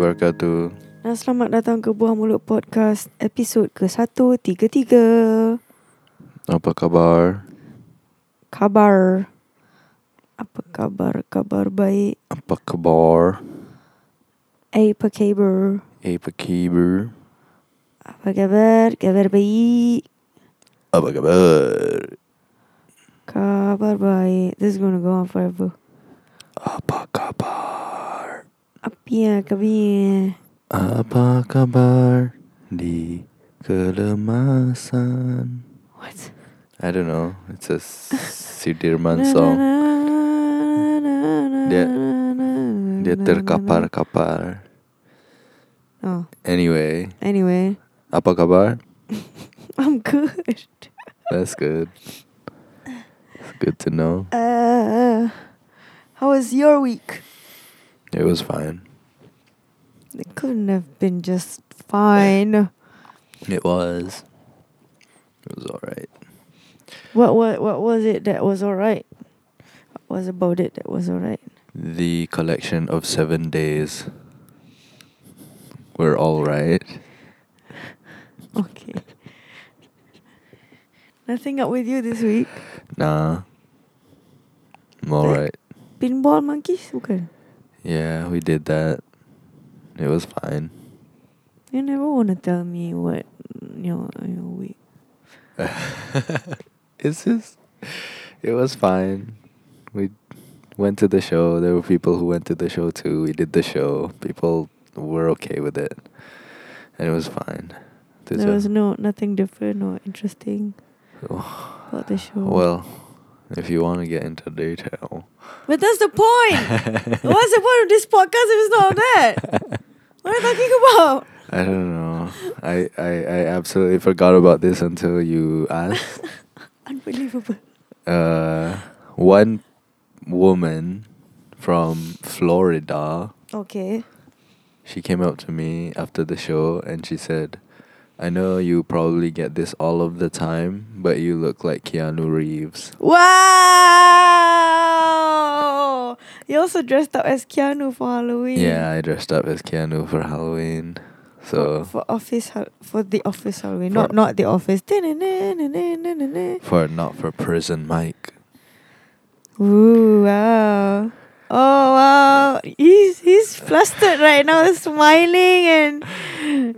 Wabarakatuh. Dan selamat datang ke Buah Mulut Podcast episod ke-133. Apa khabar? Kabar. Apa kabar? Kabar baik. Apa khabar? Apa kabar? Apa khabar? Apa kabar? Kabar baik. Apa khabar? Kabar baik. This is gonna go on forever. Apa khabar? Apa kabar? Apa kabar di kelemasan? What? I don't know. It's a Sudirman song. Dia- Dia terkapar-kapar. Oh, Anyway, anyway. apa kabar? I'm good. That's good. It's good to know. Uh, how was your week? It was fine. It couldn't have been just fine. It was. It was alright. What what what was it that was alright? What was about it that was alright? The collection of seven days were all right. Okay. Nothing up with you this week. Nah. I'm alright. Pinball monkeys, bukan? Yeah, we did that. It was fine. You never wanna tell me what your your week. it's just. It was fine. We went to the show. There were people who went to the show too. We did the show. People were okay with it. And it was fine. Did there was no nothing different or interesting oh, about the show. Well, if you want to get into detail. but that's the point. What's the point of this podcast if it's not that? What are you talking about? I don't know. I, I, I absolutely forgot about this until you asked. Unbelievable. Uh, one woman from Florida, Okay. she came up to me after the show and she said, I know you probably get this all of the time, but you look like Keanu Reeves. Wow! You also dressed up as Keanu for Halloween. Yeah, I dressed up as Keanu for Halloween. So, for, for office for the office Halloween, not not the office. For not for prison Mike. wow! Oh wow! He's he's flustered right now, smiling, and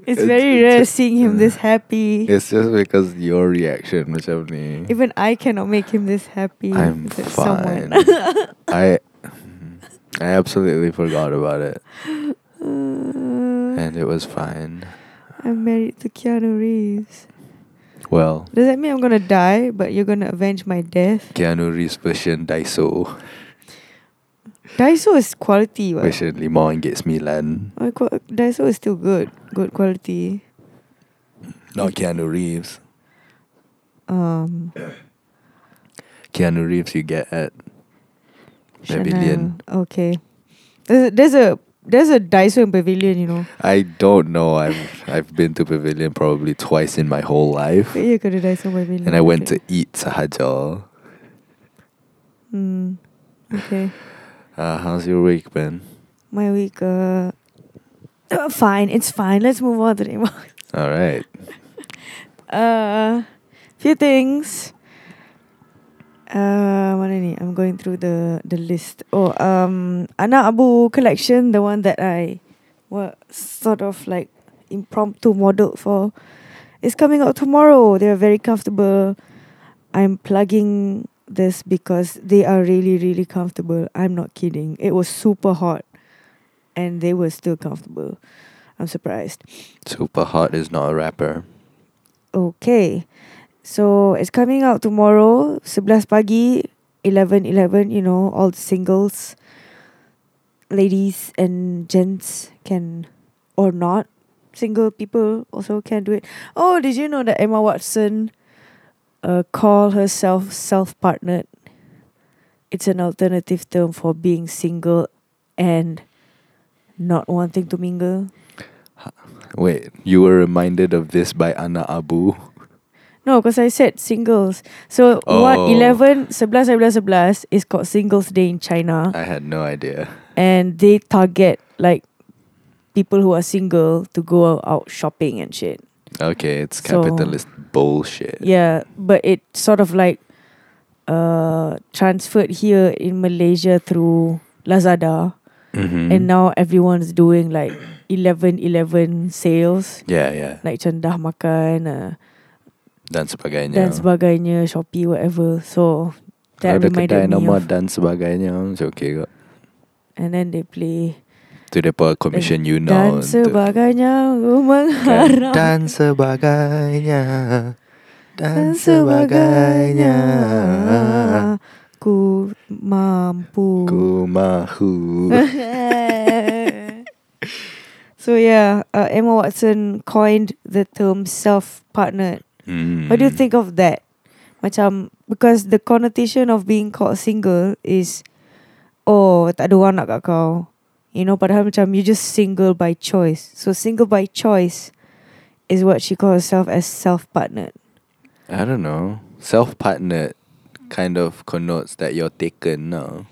it's, It's- very it's rare a- seeing him this happy. It's just because your reaction, macam ni. Even I cannot make him this happy. I'm fine. I I absolutely forgot about it, Uh, and it was fine. I'm married to Keanu Reeves. Well, Does that mean I'm gonna die, but you're gonna avenge my death? Keanu Reeves version Daiso Daiso is quality, what? version lima ringgit sembilan. Oh, qua- Daiso is still good, good quality. Not Keanu Reeves. Um, Keanu Reeves you get at Pavilion. Okay. There's a, there's a there's a Daiso in Pavilion, you know. I don't know. I've I've been to Pavilion probably twice in my whole life, But you go to Daiso Pavilion. and I went to eat sahaja. Hmm. Okay. Uh, how's your week been? My week. Uh, fine. It's fine. Let's move on to the All right. Uh, few things. Uh, mana ni? I'm going through the the list. Oh, um, Anak Abu collection, the one that I was sort of like impromptu modeled for, is coming out tomorrow. They're very comfortable. I'm plugging this because they are really really comfortable. I'm not kidding. It was super hot, and they were still comfortable. I'm surprised. Super Hot is not a rapper. Okay. So it's coming out tomorrow, 11 pagi, 11 11, you know, all the singles, ladies and gents can or not. Single people also can do it. Oh, did you know that Emma Watson uh call herself self partnered? It's an alternative term for being single and not wanting to mingle. Wait, you were reminded of this by Anna Abu? No, because I said singles. So what Oh. 11, 11, 11, 11 is called Singles Day in China. I had no idea. and they target like people who are single to go out shopping and shit. Okay, it's So- capitalist bullshit. Yeah, but it sort of like uh transferred here in Malaysia through Lazada Mhm. and now everyone's doing like 11-11 sales yeah, yeah. like macam dah makan uh, Dan sebagainya. dan sebagainya Shopee whatever so Kalau that kedai reminded me nama of dan sebagainya, macam okay kot. and then they play Tu dia apa commission you know. dan untuk- sebagainya Kan? mengharap Dan sebagainya. Dan sebagainya. ku mampu Ku mahu. so yeah uh, Emma Watson coined the term self-partnered Hmm. what do you think of that macam because the connotation of being called single is oh tak ada orang nak kat kau you know padahal macam you just single by choice so single by choice is what she calls herself as self-partnered I don't know. Self-partnered kind of connotes that you're taken now.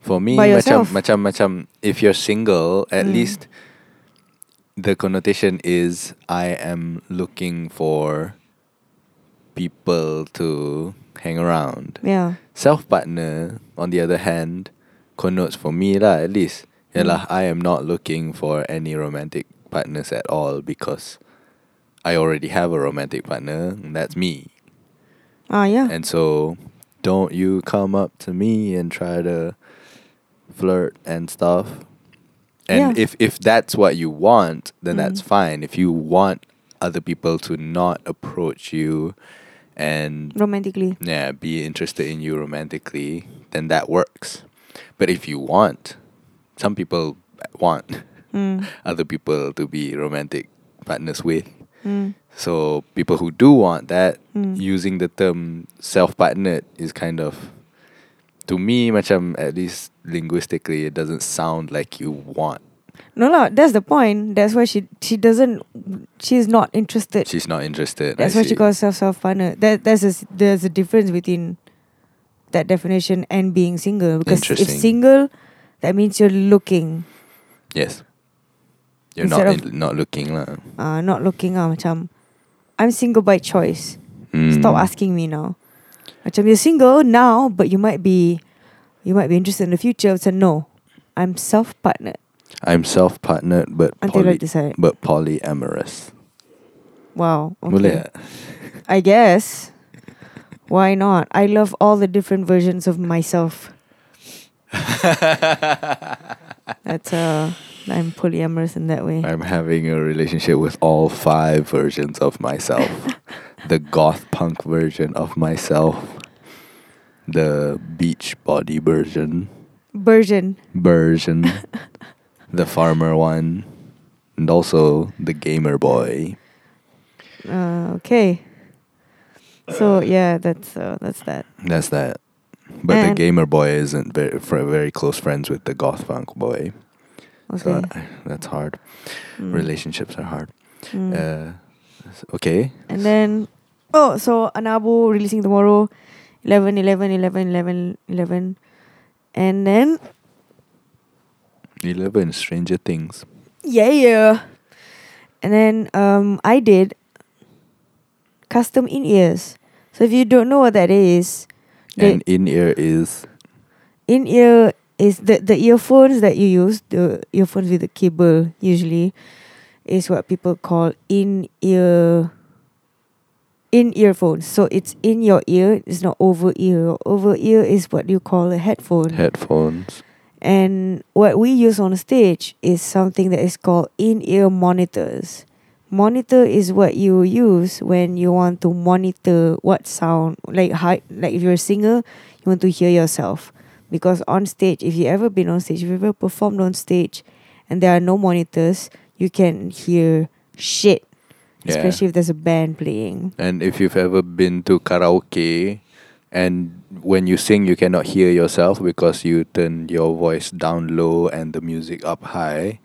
For me, By macam macam macam if you're single, at Mm. least the connotation is I am looking for people to hang around. yeah Self partner, on the other hand, connotes for me lah at least. Yalah, Mm. I am not looking for any romantic partners at all because I already have a romantic partner, and that's me. ah yeah And so don't you come up to me and try to flirt and stuff. And Yeah. if if that's what you want, then that's Mm. fine. If you want other people to not approach you and romantically yeah, be interested in you romantically, then that works. But if you want, some people want mm. other people to be romantic partners with. Mm. So people who do want that, Mm. using the term self-partnered is kind of, to me, macam at least linguistically, it doesn't sound like you want. No, no, that's the point. That's why she she doesn't. She's not interested. She's not interested. that's I why she calls herself self partner. That that's a, there's a difference between that definition and being single. Because if single, that means you're looking, Yes. You're Instead not of- not looking lah. uh, not looking. Ah, macam I'm single by choice. Stop Mm. asking me now. Macam you're single now, but you might be, you might be interested in the future. So no, I'm self partnered I'm self-partnered but until poly, I decide. but polyamorous. Wow. Okay. I guess. Why not? I love all the different versions of myself. That's uh I'm polyamorous in that way. I'm having a relationship with all five versions of myself. the goth punk version of myself, the beach body version, Version. version, the farmer one, and also the gamer boy. Uh, okay. So yeah, that's uh, that's that. That's that. But the gamer boy isn't very very close friends with the goth punk boy. Okay. So I, that's hard. Mm. Relationships are hard. Mm. Uh, okay. and then oh, so Anabu releasing tomorrow, 11, 11, 11, 11, 11. and then 11 Stranger Things. yeah, yeah. And then um, I did custom in ears. So if you don't know what that is, And in ear is in ear is the the earphones that you use, the earphones with the cable usually, is what people call in ear. In earphones, so it's in your ear. It's not over ear. Over ear is what you call a headphone. headphones. And what we use on stage is something that is called in ear monitors. Monitor is what you use when you want to monitor what sound, like how, like if you're a singer, you want to hear yourself. Because on stage, if you ever been on stage, if you ever performed on stage, and there are no monitors, you can hear shit, Yeah. especially if there's a band playing. And if you've ever been to karaoke and when you sing you cannot hear yourself because you turn your voice down low and the music up high,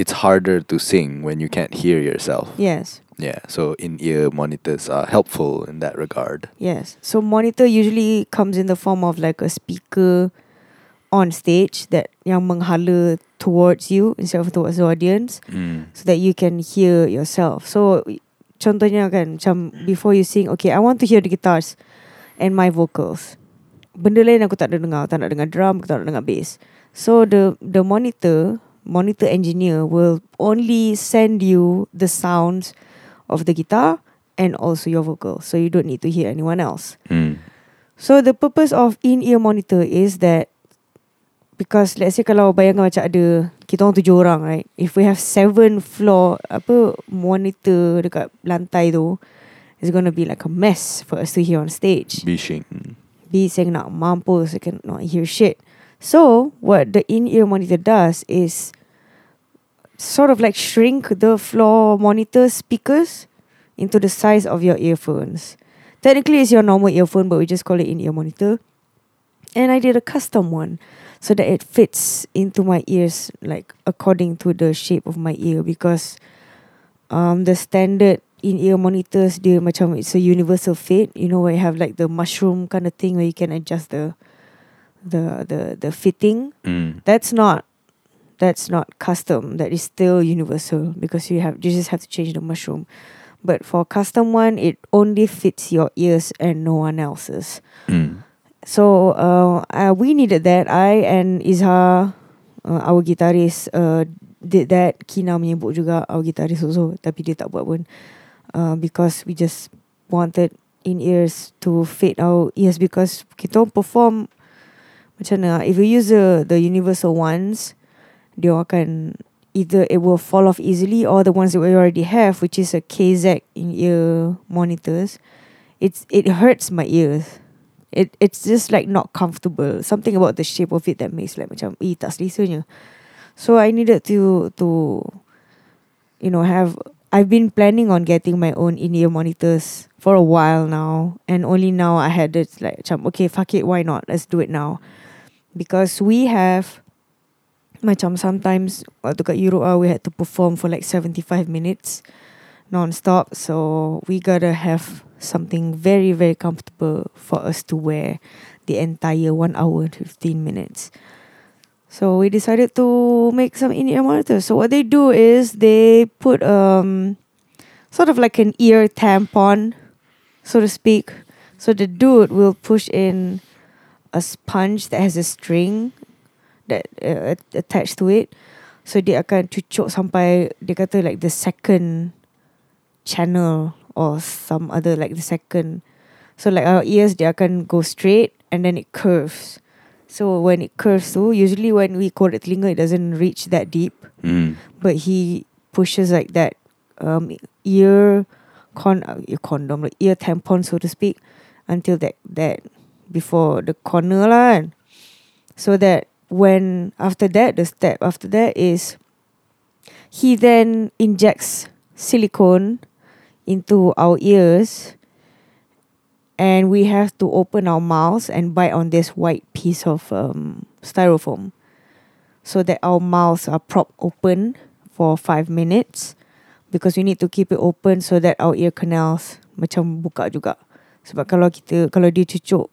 it's harder to sing when you can't hear yourself. Yes. Yeah, so in-ear monitors are helpful in that regard. Yes. So monitor usually comes in the form of like a speaker on stage that yang menghala towards you instead of towards the audience Mm. so that you can hear yourself. So contohnya kan macam before you sing, okay, I want to hear the guitars and my vocals. Benda lain aku tak ada dengar, tak nak dengar drum, aku tak nak dengar bass. So the the monitor, monitor engineer will only send you the sounds of the guitar and also your vocal. So you don't need to hear anyone else. Mm. So the purpose of in-ear monitor is that because let's say kalau bayangkan macam ada kita orang tujuh orang right if we have seven floor apa monitor dekat lantai tu it's gonna be like a mess for us to hear on stage Bishing. bising nak mampus I cannot hear shit so what the in-ear monitor does is sort of like shrink the floor monitor speakers into the size of your earphones. Technically it's your normal earphone but we just call it in-ear monitor. And I did a custom one so that it fits into my ears like according to the shape of my ear because um the standard in-ear monitors dia macam it's a universal fit. You know where you have like the mushroom kind of thing where you can adjust the the the the fitting? Mm. that's not that's not custom that is still universal because you have you just have to change the mushroom. But for custom one it only fits your ears and no one else's. Mm. so uh, uh we needed that. I and Izha uh, our guitarist uh did that. Kina menyebut juga our guitarist also tapi dia tak buat pun. Uh, because we just wanted in ears to fit our ears because kita perform macam mana if you use the the universal ones dia akan either it will fall off easily or the ones that we already have which is a KZ in ear monitors it's it hurts my ears. It it's just like not comfortable. Something about the shape of it that makes like macam tak selisanya. So I needed to to you know have I've been planning on getting my own in-ear monitors for a while now and only now I had it like okay fuck it why not? Let's do it now. Because we have macam sometimes waktu kat ah, we had to perform for like 75 minutes non-stop. So we gotta have something very very comfortable for us to wear the entire 1 hour 15 minutes. So we decided to make some in-ear monitors. So what they do is they put um sort of like an ear tampon so to speak. So the dude will push in a sponge that has a string that uh, attached to it. So dia akan cucuk sampai dia kata like the second channel or some other like the second. So like our ears dia akan go straight and then it curves. So when it curves tu usually when we korek telinga it doesn't reach that deep. Mm. but he pushes like that um ear con uh, condom like ear tampon so to speak until that that before the corner lah so that when after that the step after that is he then injects silicone into our ears and we have to open our mouths and bite on this white piece of um, styrofoam so that our mouths are propped open for five minutes because we need to keep it open so that our ear canals macam buka juga. Sebab kalau kita kalau dia cucuk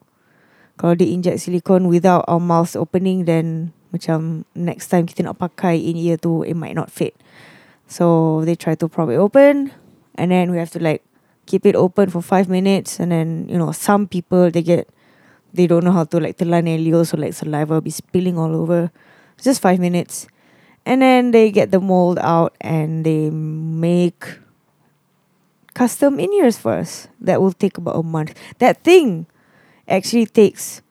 kalau dia inject silicone without our mouths opening then macam next time kita nak pakai in ear tu it might not fit. So they try to prop it open and then we have to like keep it open for five minutes and then you know some people they get they don't know how to like telan elio so like saliva be spilling all over. Just five minutes. And then they get the mold out and they make custom in ears for us. That will take about a month. That thing actually takes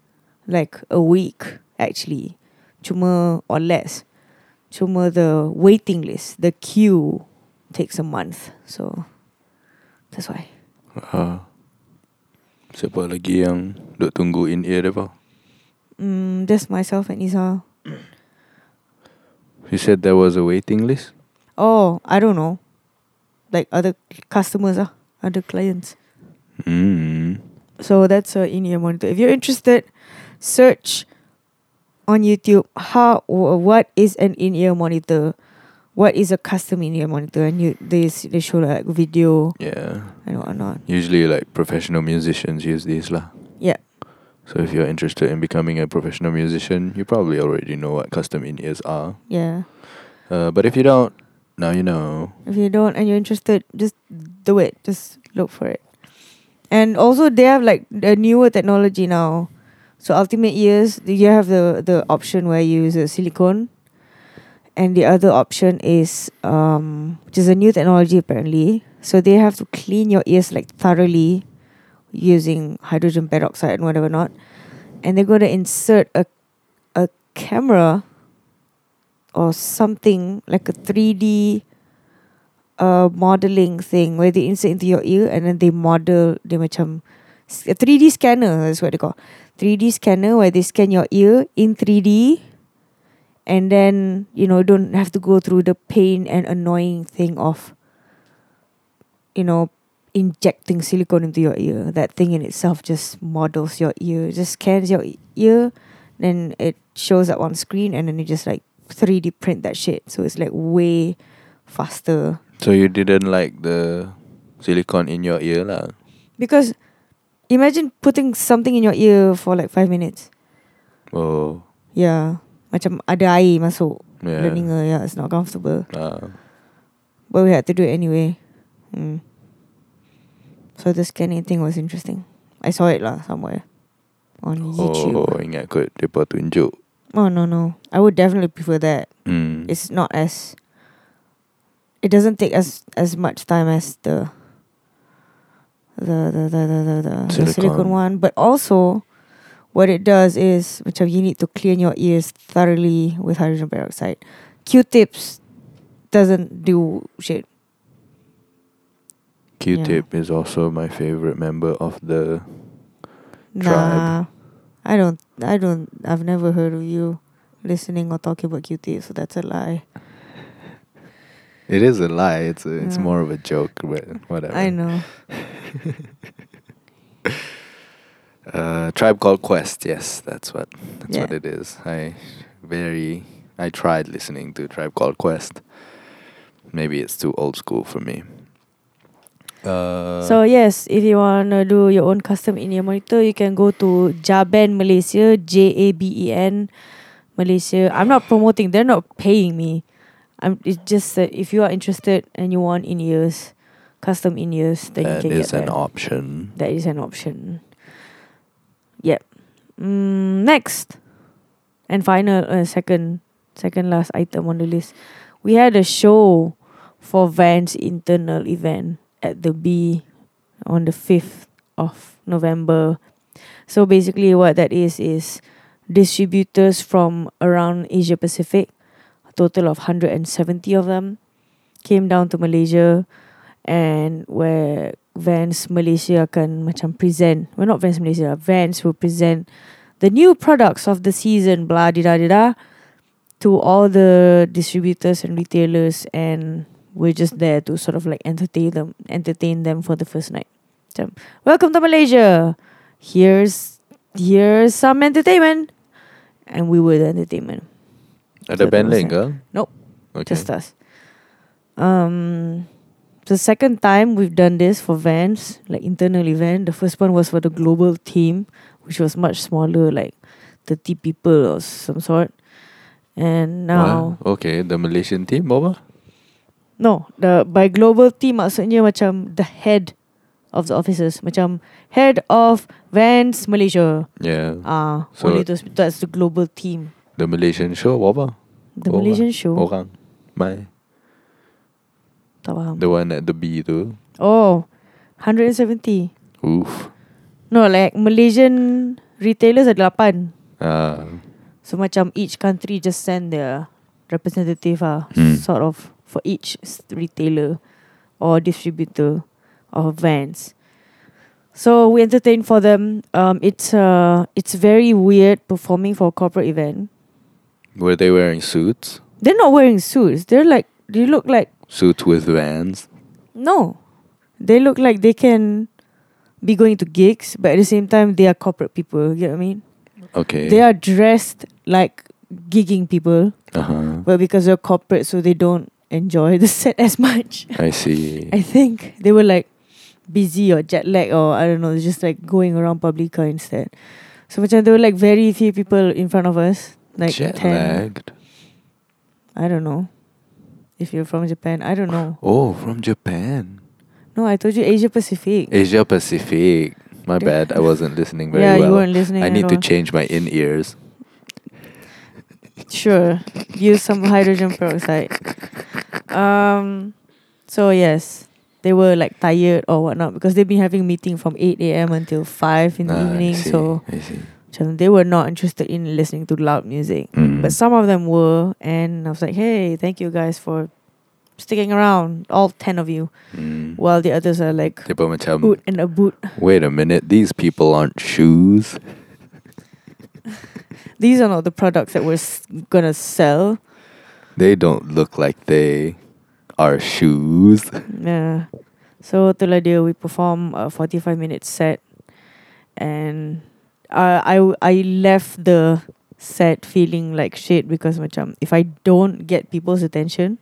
like a week actually. Cuma or less. Cuma the waiting list, the queue takes a month. So that's why. Ah. Siapa lagi yang duk tunggu in ear dia apa? Mm, just myself and Isa. You said there was a waiting list? Oh, I don't know. Like other customers ah, other clients. Mm. So that's a in-ear monitor. If you're interested, search on YouTube how wh- what is an in-ear monitor, what is a custom in-ear monitor, and you they they show like video Yeah. and whatnot. Usually like professional musicians use these lah. Yeah. So if you're interested in becoming a professional musician, you probably already know what custom in ears are. Yeah. Uh, but if you don't, now you know. If you don't and you're interested, just do it. Just look for it. And also they have like a newer technology now. So ultimate ears, you have the the option where you use a silicone. And the other option is um which is a new technology apparently. So they have to clean your ears like thoroughly using hydrogen peroxide and whatever not. And they're gonna insert a a camera or something like a three D uh modeling thing where they insert into your ear and then they model they macam a 3D scanner that's what they call. 3D scanner where they scan your ear in 3D and then you know don't have to go through the pain and annoying thing of you know injecting silicone into your ear. That thing in itself just models your ear just scans your ear then it shows up on screen and then you just like 3D print that shit. So it's like way faster So you didn't like the silicone in your ear lah. Because imagine putting something in your ear for like five minutes. Oh, Yeah. Macam ada air masuk yeah. telinga. Yeah, it's not comfortable. Ah, But we had to do it anyway. Mm. So the scanning thing was interesting. I saw it lah somewhere. On YouTube. oh, ingat kot Mereka tunjuk. Oh no no. I would definitely prefer that. Hmm. It's not as it doesn't take as as much time as the the the the the, the, the, Silicone. silicone one. But also what it does is macam you need to clean your ears thoroughly with hydrogen peroxide. Q tips doesn't do shit. Q-tip is also my favorite member of the. Nah. Tribe. I don't I don't I've never heard of you listening or talking about Q tips, so that's a lie. It is a lie. It's a, it's Yeah. more of a joke, but whatever. I know. Uh, tribe called Quest. Yes, that's what that's Yeah. what it is. I very I tried listening to Tribe Called Quest. Maybe it's too old school for me. Uh, So yes, if you wanna do your own custom in your monitor, you can go to Jaben Malaysia, J A B E N Malaysia. I'm not promoting; they're not paying me. I'm. It's just that if you are interested and you want in ears, custom in ears, then that you can is get an that. option. That is an option. Yep. Mm, next and final, uh, second, second last item on the list. We had a show for Vans internal event at the Bee on the fifth of November. So basically, what that is is distributors from around Asia Pacific, total of hundred and seventy of them, came down to Malaysia, and where Vans Malaysia akan macam present. Well not Vans Malaysia Vans will present the new products of the season blah da da to all the distributors and retailers and we're just there to sort of like entertain them entertain them for the first night. Macam, welcome to Malaysia. Here's here's some entertainment. And we were the entertainment Ada the band that was lain ke? Nope. Okay. just us. Um, the second time we've done this for Vans, like internal event. The first one was for the global team, which was much smaller, like thirty people or some sort. And now, okay, the Malaysian team apa? no, the by global team maksudnya macam the head of the officers, macam head of Vans Malaysia. Yeah. Ah, So- only those that's the global team. The Malaysian show apa? The Orang. Malaysian show. Orang. My Tak faham. the one at the Bee tu. Oh, 170. Oof. No, like Malaysian retailers ada 8. Ah, So macam each country just send their representative ah, Hmm. sort of for each retailer or distributor of Vans. So we entertain for them. Um, it's uh, it's very weird performing for a corporate event. Were they wearing suits? They're not wearing suits. They're like they look like Suits with Vans. no, they look like they can be going to gigs, but at the same time they are corporate people. You know what I mean? Okay. They are dressed like gigging people. Uh-huh. But because they're corporate, so they don't enjoy the set as much. I see. I think they were like busy or jet lag or I don't know, just like going around Publika instead. So macam there were like very few people in front of us. Like Jet 10. lagged. I don't know. If you're from Japan, I don't know. Oh, from Japan. No, I told you Asia Pacific. Asia Pacific. My bad. I wasn't listening very yeah, well. you weren't listening. I need to all. change my in ears. Sure. Use some hydrogen peroxide. Um so yes. They were like tired or whatnot because they've been having meeting from eight AM until five in the Ah, I evening. see, So I see. Macam they were not interested in listening to loud music. Mm. But some of them were and I was like, Hey, thank you guys for sticking around, all ten of you. Mm. While the others are like macam, boot and a boot. wait a minute, these people aren't shoes. These are not the products that we're s- gonna sell. They don't look like they are shoes. Yeah. So itulah dia we perform a 45 minute set and uh, I I left the set feeling like shit because macam if I don't get people's attention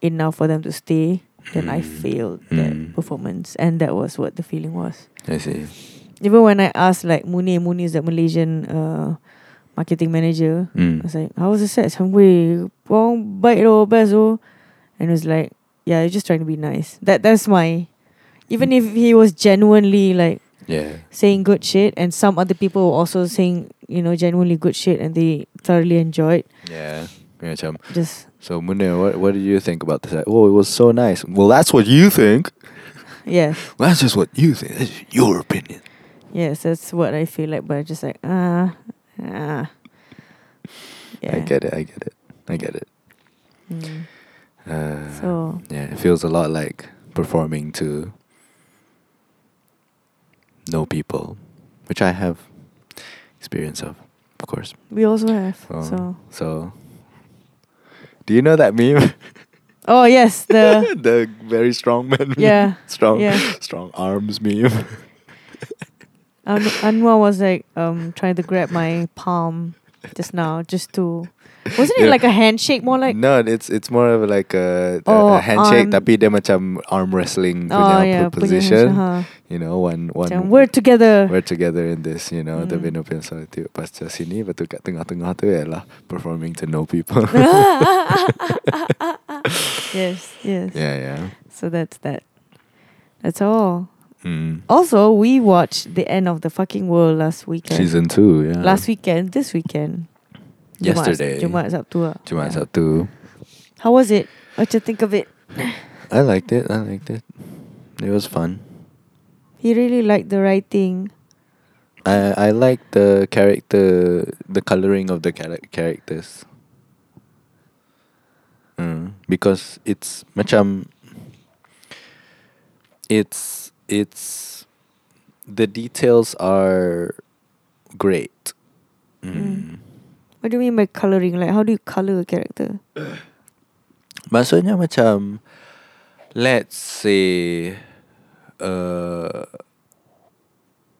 enough for them to stay then I Mm. failed that Mm. performance and that was what the feeling was. I see. Even when I asked like Muni Muni is the Malaysian uh, marketing manager I Mm. was like, how was the set? Some way, wrong, baik lo, best. And it was like, yeah, you're just trying to be nice. That that's my. Even if he was genuinely like Yeah. saying good shit, and some other people were also saying, you know, genuinely good shit, and they thoroughly enjoyed. Yeah. Macam, Just so Munir, what what did you think about this? Oh, it was so nice. Well, that's what you think. yeah, That's just what you think. That's your opinion. yes, that's what I feel like. But I just like ah, ah, yeah. I get it. I get it. I get it. Mm. Uh, So yeah, it feels a lot like performing to know people, which I have experience of, of course. we also have Oh. so. So, do you know that meme? Oh yes, the the very strong man. meme? Yeah, strong, yeah. strong arms meme. An- Anwar was like um trying to grab my palm just now, just to. Wasn't it like a handshake? More like. no, it's it's more of like a, Oh, a handshake, arm- tapi dia macam arm wrestling oh yeah, po- punya position. huh. You know, one one. Macam, we're together. we're together in this, you know, the. Vino Pin Solitude. Tu sini, tu kat tengah-tengah tu ialah performing to know people. yes, yes. yeah, yeah. So that's that. That's all. Mm. Also, we watched the end of the fucking world last weekend. Season two, yeah. Last weekend, this weekend. Yesterday. Jumaat Sabtu. ah. Jumaat Yeah. Sabtu. How was it? What you think of it? I liked it. I liked it. It was fun. He really liked the writing. I I liked the character, the coloring of the chara- characters. Mm, because it's macam it's it's the details are great. Mm. Mm. What do you mean by coloring? Like, how do you color a character? Maksudnya macam let's say uh,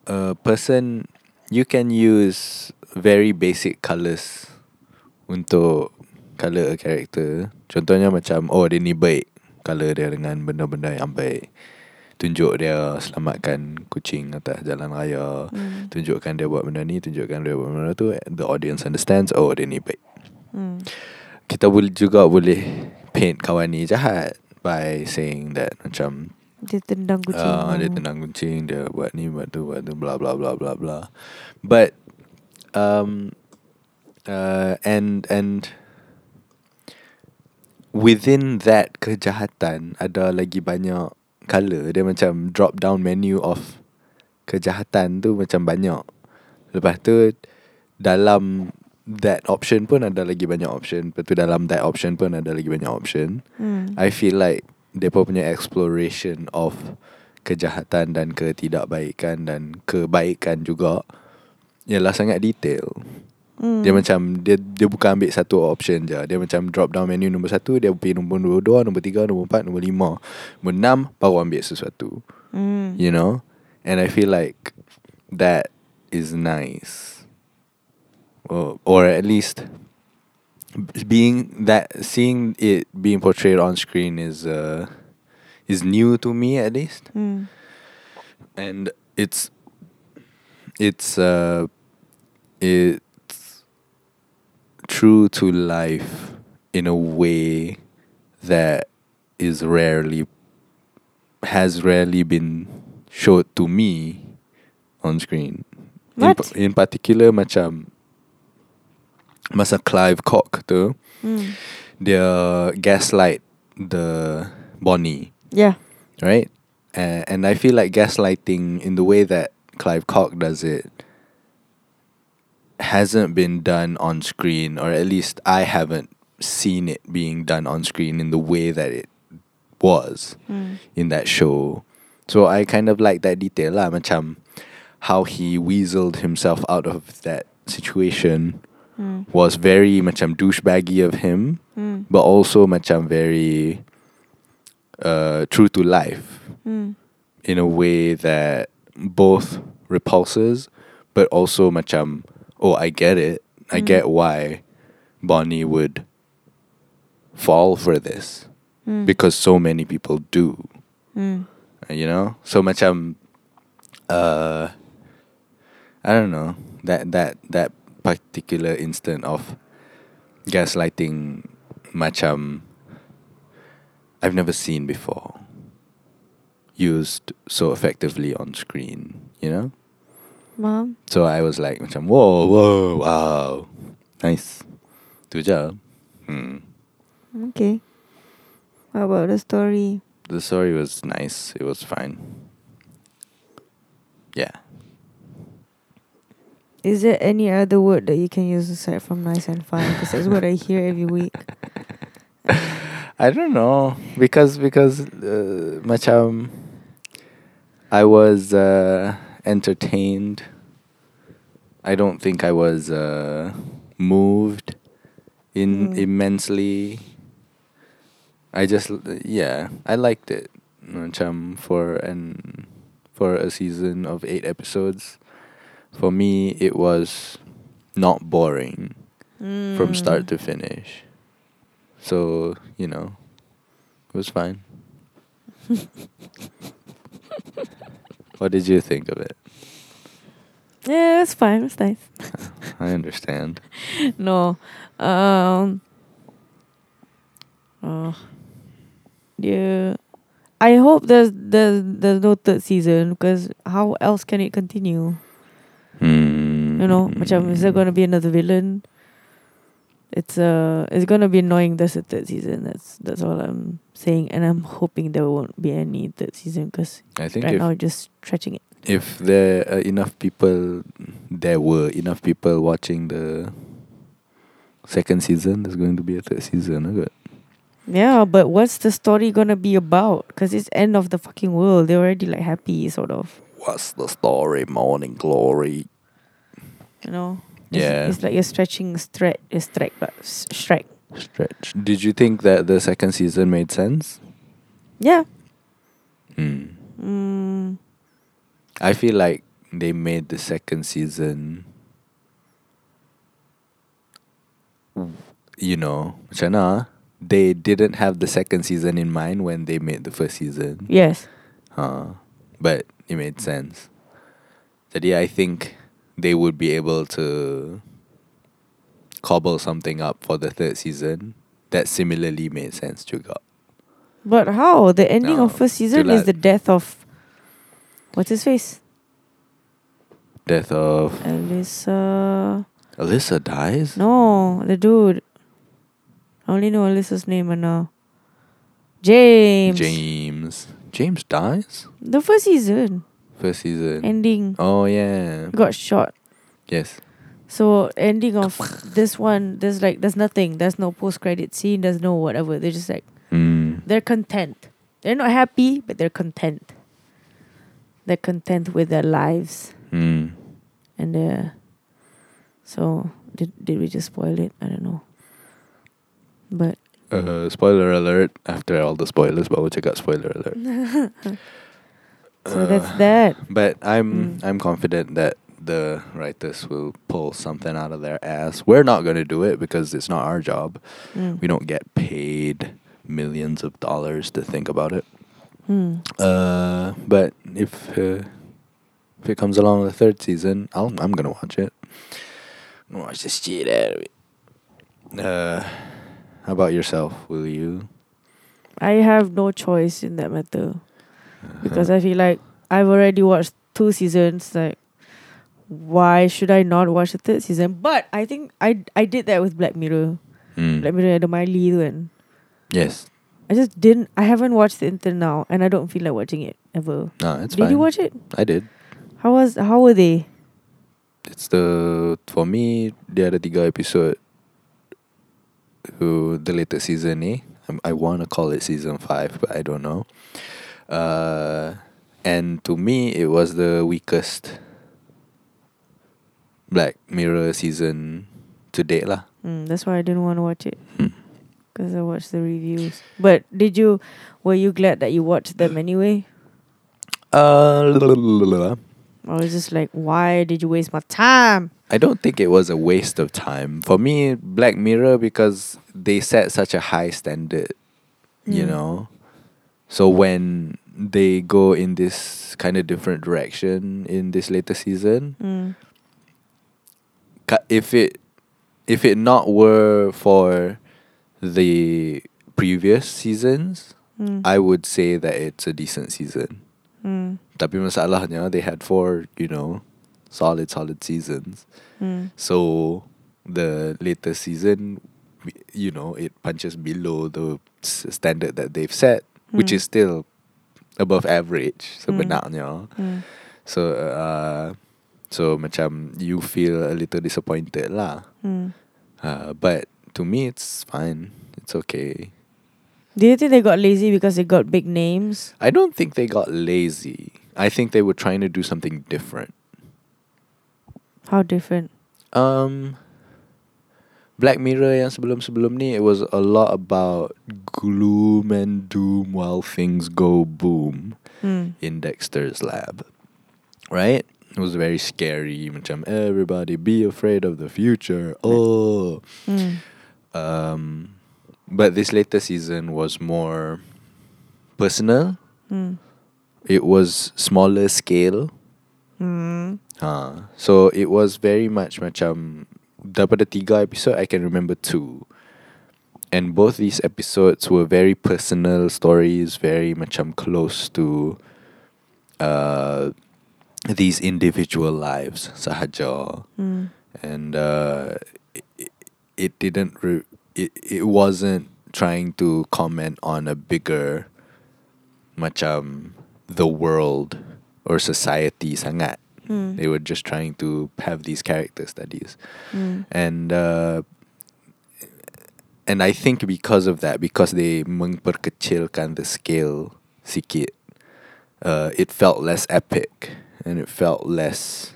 a person you can use very basic colours untuk colour a character. Contohnya macam oh dia ni baik colour dia dengan benda-benda yang baik. Tunjuk dia selamatkan kucing atas jalan raya. Hmm. Tunjukkan dia buat benda ni, tunjukkan dia buat benda tu. The audience understands oh dia ni baik Hmm. kita boleh juga boleh paint kawan ni jahat by saying that macam Dia tendang kucing. uh, dia tendang kucing dia buat ni buat tu buat tu bla bla bla bla bla but um uh, and and within that kejahatan ada lagi banyak colour dia macam drop down menu of kejahatan tu macam banyak lepas tu dalam that option pun ada lagi banyak option lepas tu dalam that option pun ada lagi banyak option Hmm. I feel like Depa punya exploration of kejahatan dan ketidakbaikan dan kebaikan juga ialah sangat detail. Hmm. Dia macam dia dia bukan ambil satu option je. Dia macam drop down menu nombor satu, dia pergi nombor dua, dua nombor tiga, nombor empat, nombor lima. Nombor enam, baru ambil sesuatu. Hmm. You know? And I feel like that is nice. Or, or at least being that seeing it being portrayed on screen is uh is new to me at least Hmm. and it's it's uh it's true to life in a way that is rarely has rarely been showed to me on screen. In, What? pa- in particular macam masa Clive Koch tu Hmm. dia gaslight the Bonnie, Yeah. right? Uh, and I feel like gaslighting in the way that Clive Koch does it hasn't been done on screen, or at least I haven't seen it being done on screen in the way that it was Hmm. in that show. So I kind of like that detail lah, macam how he weaseled himself out of that situation Hmm. was very macam douchebaggy of him, Hmm. but also macam very uh, true to life Hmm. in a way that both repulses, but also macam oh I get it, I Mm. get why Bonnie would fall for this Hmm. because so many people do. Hmm. you know so macam uh i don't know that that that particular instant of gaslighting macam i've never seen before used so effectively on screen you know Mom. so i was like macam whoa whoa wow nice tu je hmm. Okay. How about the story? the story was nice it was fine yeah Is there any other word that you can use aside from nice and fine? Because that's what I hear every week. I don't know because because uh, macam I was uh, entertained. I don't think I was uh, moved in Mm. immensely. I just yeah, I liked it. Macam for an for a season of 8 episodes. For me it was not boring from start Mm. to finish. So, you know, it was fine. what did you think of it? Yeah, it's fine. It's nice. I understand. no. Um. Oh. Yeah. I hope there's there's there's no third season because how else can it continue? Hmm. You know, macam is there gonna be another villain? It's uh it's gonna be annoying. There's a third season. That's that's all I'm saying, and I'm hoping there won't be any third season because I think right if now just stretching it. If there are enough people, there were enough people watching the second season, there's going to be a third season. oh, good. Yeah, but what's the story gonna be about? Because it's end of the fucking world. They're already like happy, sort of. What's the story? Morning glory. You know. Yeah. It's, like you're stretching stretch, strike, but s- strike. Stretch. Did you think that the second season made sense? Yeah. Hmm. Mm, I feel like they made the second season. You know, macam mana, ah? They didn't have the second season in mind when they made the first season. yes. Huh. But it made sense. Jadi I think they would be able to cobble something up for the third season that similarly made sense juga. But how? The ending No, of first season is the death of what's his face? Death of Alyssa. Alyssa dies? No, the dude. I only know Alyssa's name and now. James. James. James dies? The first season First season. ending oh yeah. got shot. Yes. So ending of this one, there's like there's nothing. There's no post credit scene. There's no whatever. They're just like Mm. they're content. They're not happy, but they're content. They're content with their lives, Mm. and uh, so did did we just spoil it? I don't know. But Uh, spoiler alert. After all the spoilers, baru cakap spoiler alert. so that's Uh, that. But I'm Mm. I'm confident that the writers will pull something out of their ass. We're not going to do it because it's not our job. Mm. We don't get paid millions of dollars to think about it. Mm. Uh, but if uh, if it comes along the third season, I'll I'm gonna watch it. Watch the shit out of it. Uh, how about yourself? Will you? I have no choice in that matter because I feel like I've already watched two seasons. Like, why should I not watch the third season? But I think I I did that with Black Mirror. Mm. Black Mirror ada Miley tu kan. Yes. I just didn't. I haven't watched it until now, and I don't feel like watching it ever. No, it's did fine. you watch it? I did. How was? How were they? It's the for me the other tiga episode. Who the latest season ni? I'm- I want to call it season five, but I don't know. Uh, and to me, it was the weakest Black Mirror season to date lah. Mm, that's why I didn't want to watch it Hmm. Because I watched the reviews. But did you? Were you glad that you watched them anyway? Uh, Or was just like, why did you waste my time? I don't think it was a waste of time. For me, Black Mirror because they set such a high standard, you Mm. know. So when they go in this kind of different direction in this later season, Mm. ca- if it if it not were for the previous seasons, Mm. I would say that it's a decent season. Mm. Tapi masalahnya they had four, you know, solid solid seasons. Mm. So the latest season, you know, it punches below the standard that they've set, which Mm. is still above average Mm. sebenarnya. Mm. So uh, so macam you feel a little disappointed lah. Mm. Uh, but to me, it's fine. It's okay. Do you think they got lazy because they got big names? I don't think they got lazy. I think they were trying to do something different. How different? Um, Black Mirror yang sebelum-sebelum ni, it was a lot about gloom and doom while things go boom Mm. in Dexter's lab. Right? It was very scary. Macam, everybody be afraid of the future. Oh. Mm. Um, but this later season was more personal. Mm. It was smaller scale. Mm. Ha. So it was very much macam daripada tiga episode I can remember two. And both these episodes were very personal stories, very macam close to uh, these individual lives sahaja. Mm. And uh, it, didn't re- it, it wasn't trying to comment on a bigger macam the world or society sangat. Mm. They were just trying to have these character studies, Mm. and uh, and I think because of that, because they memperkecilkan the scale sikit, uh, it felt less epic and it felt less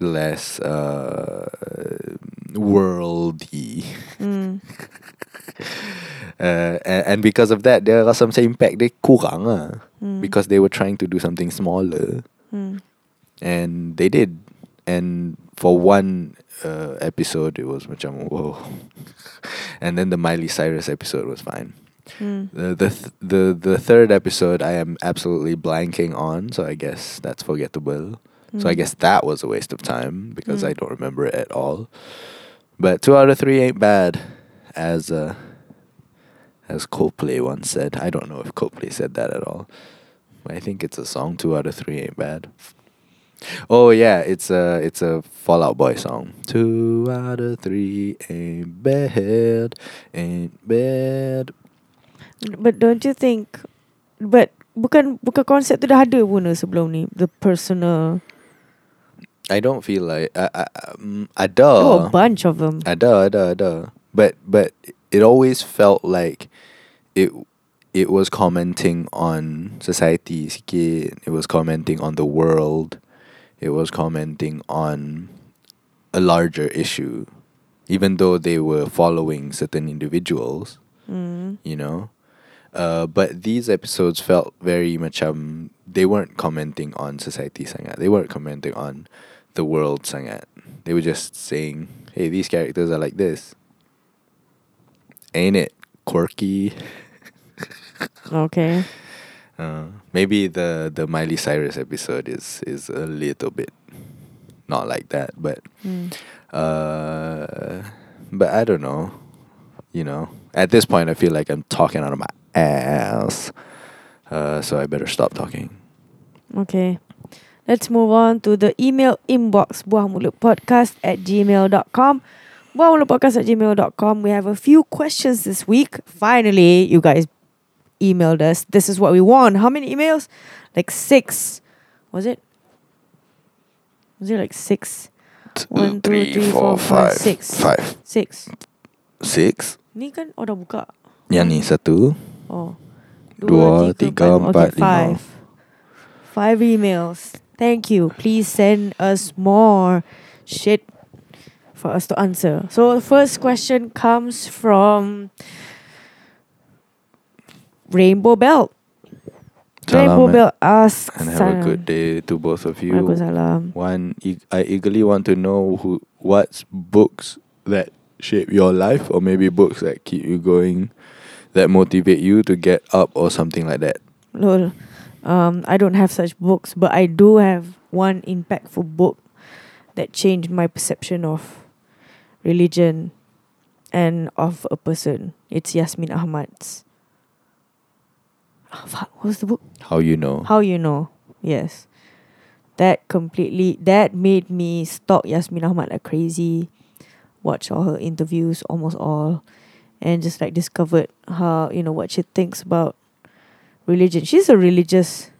less uh, worldy. Mm. Uh, and, and because of that, there rasa macam impact dia kurang lah. Mm. Because they were trying to do something smaller. Mm. And they did. And for one uh, episode, it was macam whoa. and then the Miley Cyrus episode was fine. Mm. The the th- the the third episode I am absolutely blanking on, so I guess that's forgettable. So I Mm. guess that was a waste of time because Mm. I don't remember it at all. But two out of three ain't bad, as uh, as Coldplay once said. I don't know if Coldplay said that at all. I think it's a song. Two out of three ain't bad. Oh yeah, it's a it's a Fall Out Boy song. Two out of three ain't bad, ain't bad. But don't you think But Bukan Bukan konsep tu dah ada pun sebelum ni The personal I don't feel like I uh, um, There were a bunch of them ada ada ada. But but it always felt like it it was commenting on society sikit. It was commenting on the world. It was commenting on a larger issue, even though they were following certain individuals. mm. you know. Uh, but these episodes felt very much um they weren't commenting on society sangat. They weren't commenting on the world sangat. They were just saying, "Hey, these characters are like this." Ain't it quirky? Okay Uh, maybe the the Miley Cyrus episode is is a little bit not like that, but Mm. uh, but I don't know. You know, at this point, I feel like I'm talking out of my ass. Uh, so I better stop talking. Okay. Let's move on to the email inbox buahmulutpodcast at gmail.com. Buahmulutpodcast at gmail.com. We have a few questions this week. Finally, you guys emailed us. This is what we want. How many emails? Like six. Was it? Was it like six? Uh, One, two, three, four, five, six. Five. Six. Six. Ni kan oh dah buka. Yang ni satu. Oh. Dua, tiga, empat, okay, five. Five emails. Thank you. Please send us more shit for us to answer. So the first question comes from Rainbow Belt. Rainbow Salam Belt asks and have a good day to both of you. One, I eagerly want to know who, what's books that shape your life, or maybe books that keep you going, that motivate you to get up, or something like that. Lol. Um, I don't have such books, but I do have one impactful book that changed my perception of religion and of a person. It's Yasmin Ahmad's. Oh, fuck, what was the book? How you know? How You Know. Yes. That completely, that made me stalk Yasmin Ahmad like crazy, watch all her interviews, almost all, and just like discovered how, you know, what she thinks about religion. She's a religious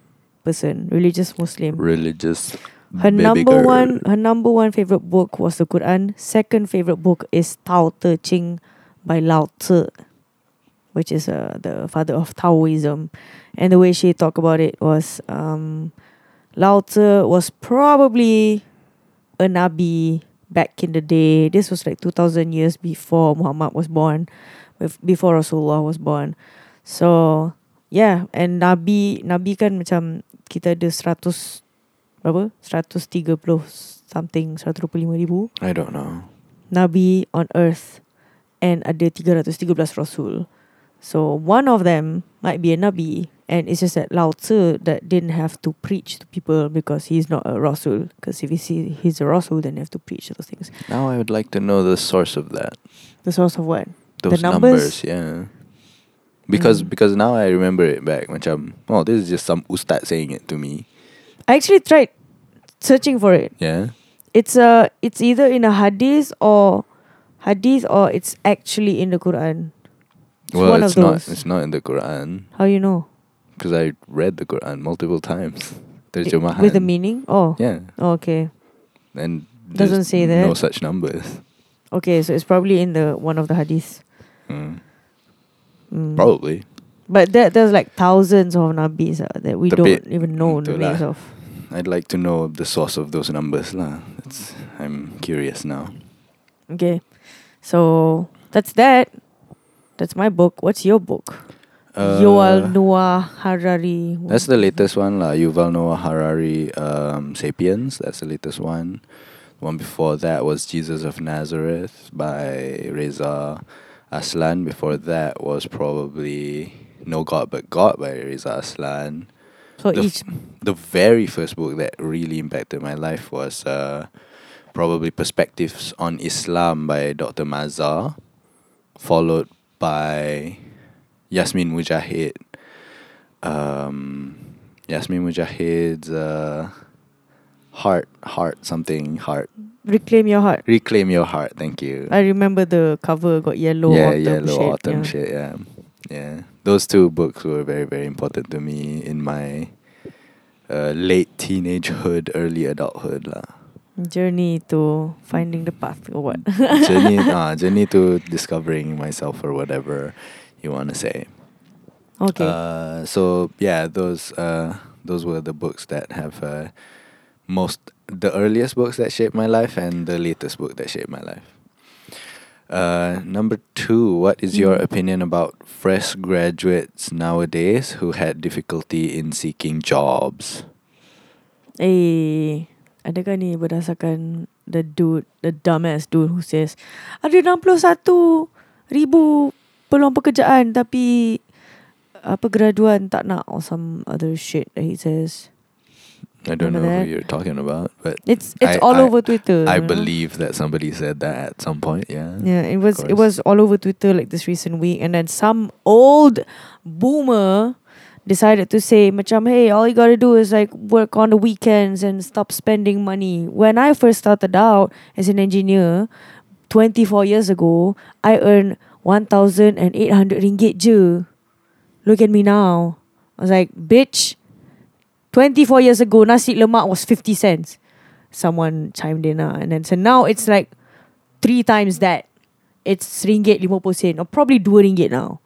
person, religious Muslim. Religious. Her number girl. one, her number one favorite book was the Quran. Second favorite book is Tao Te Ching by Lao Tzu, which is uh, the father of Taoism. And the way she talked about it was, um, Lao Tzu was probably a nabi back in the day. This was like two thousand years before Muhammad was born, before Rasulullah was born. So yeah, and nabi nabi kan macam kita ada seratus berapa? 130 something 125 ribu I don't know. nabi on earth and ada 313 rasul. So one of them might be a nabi and it's just that Lao Tzu that didn't have to preach to people because he's not a rasul. Because if you see he's a rasul, then you have to preach those things. Now I would like to know the source of that. The source of what? Those numbers? yeah. Because Mm. because now I remember it back. Macam, oh, this is just some ustad saying it to me. I actually tried searching for it. Yeah. It's a it's either in a hadith or hadith or it's actually in the Quran. It's well, it's not. It's not in the Quran How you know? because I read the Quran multiple times. I- Terjemahan. With the meaning? Oh. Yeah, Oh, okay. and Doesn't there's say No that. such numbers. Okay, so it's probably in the one of the hadiths. Mm. Mm. Probably. But there, there's like thousands of nabis uh, that we Tapi- don't even know the names of. I'd like to know the source of those numbers lah. That's, I'm curious now. Okay, so that's that. That's my book. What's your book? Yuval Noah Harari. Uh, That's the latest one lah. Yuval Noah Harari, um, *Sapiens*. That's the latest one. The one before that was *Jesus of Nazareth* by Reza Aslan. Before that was probably *No God But God* by Reza Aslan. So the, each. f- the very first book that really impacted my life was uh, probably *Perspectives on Islam* by Dr. Mazar, followed by Yasmin Mogahed. Um, Yasmin Mogahed's uh, heart, heart something, heart. Reclaim your heart. Reclaim your heart. Thank you. I remember the cover got yellow. yeah, autumn yellow shade, autumn yeah. shit. Yeah, yeah. Those two books were very, very important to me in my uh, late teenagehood, early adulthood lah. Journey to finding the path or what? journey, ah, journey to discovering myself or whatever you want to say. okay. Uh, so yeah, those uh, those were the books that have uh, most the earliest books that shaped my life and the latest book that shaped my life. Uh, number two, what is your Mm. opinion about fresh graduates nowadays who had difficulty in seeking jobs? Eh, adakah ni berdasarkan the dude, the dumbass dude who says, ada 61 ribu peluang pekerjaan tapi apa graduan tak nak or some other shit that he says. I don't Remember know that? who you're talking about, but It's it's I- all I- over Twitter. I you know? believe that somebody said that at some point. Yeah. Yeah, it was it was all over Twitter like this recent week, and then some old boomer decided to say, "Macam, hey, all you gotta do is like work on the weekends and stop spending money." When I first started out as an engineer, twenty four years ago, I earned one thousand and eight hundred ringgit je. Look at me now. I was like, bitch. Twenty four years ago, nasi lemak was fifty cents. Someone chimed in, uh, and then so now it's like three times that. It's ringgit 50 sen or probably 2 ringgit now.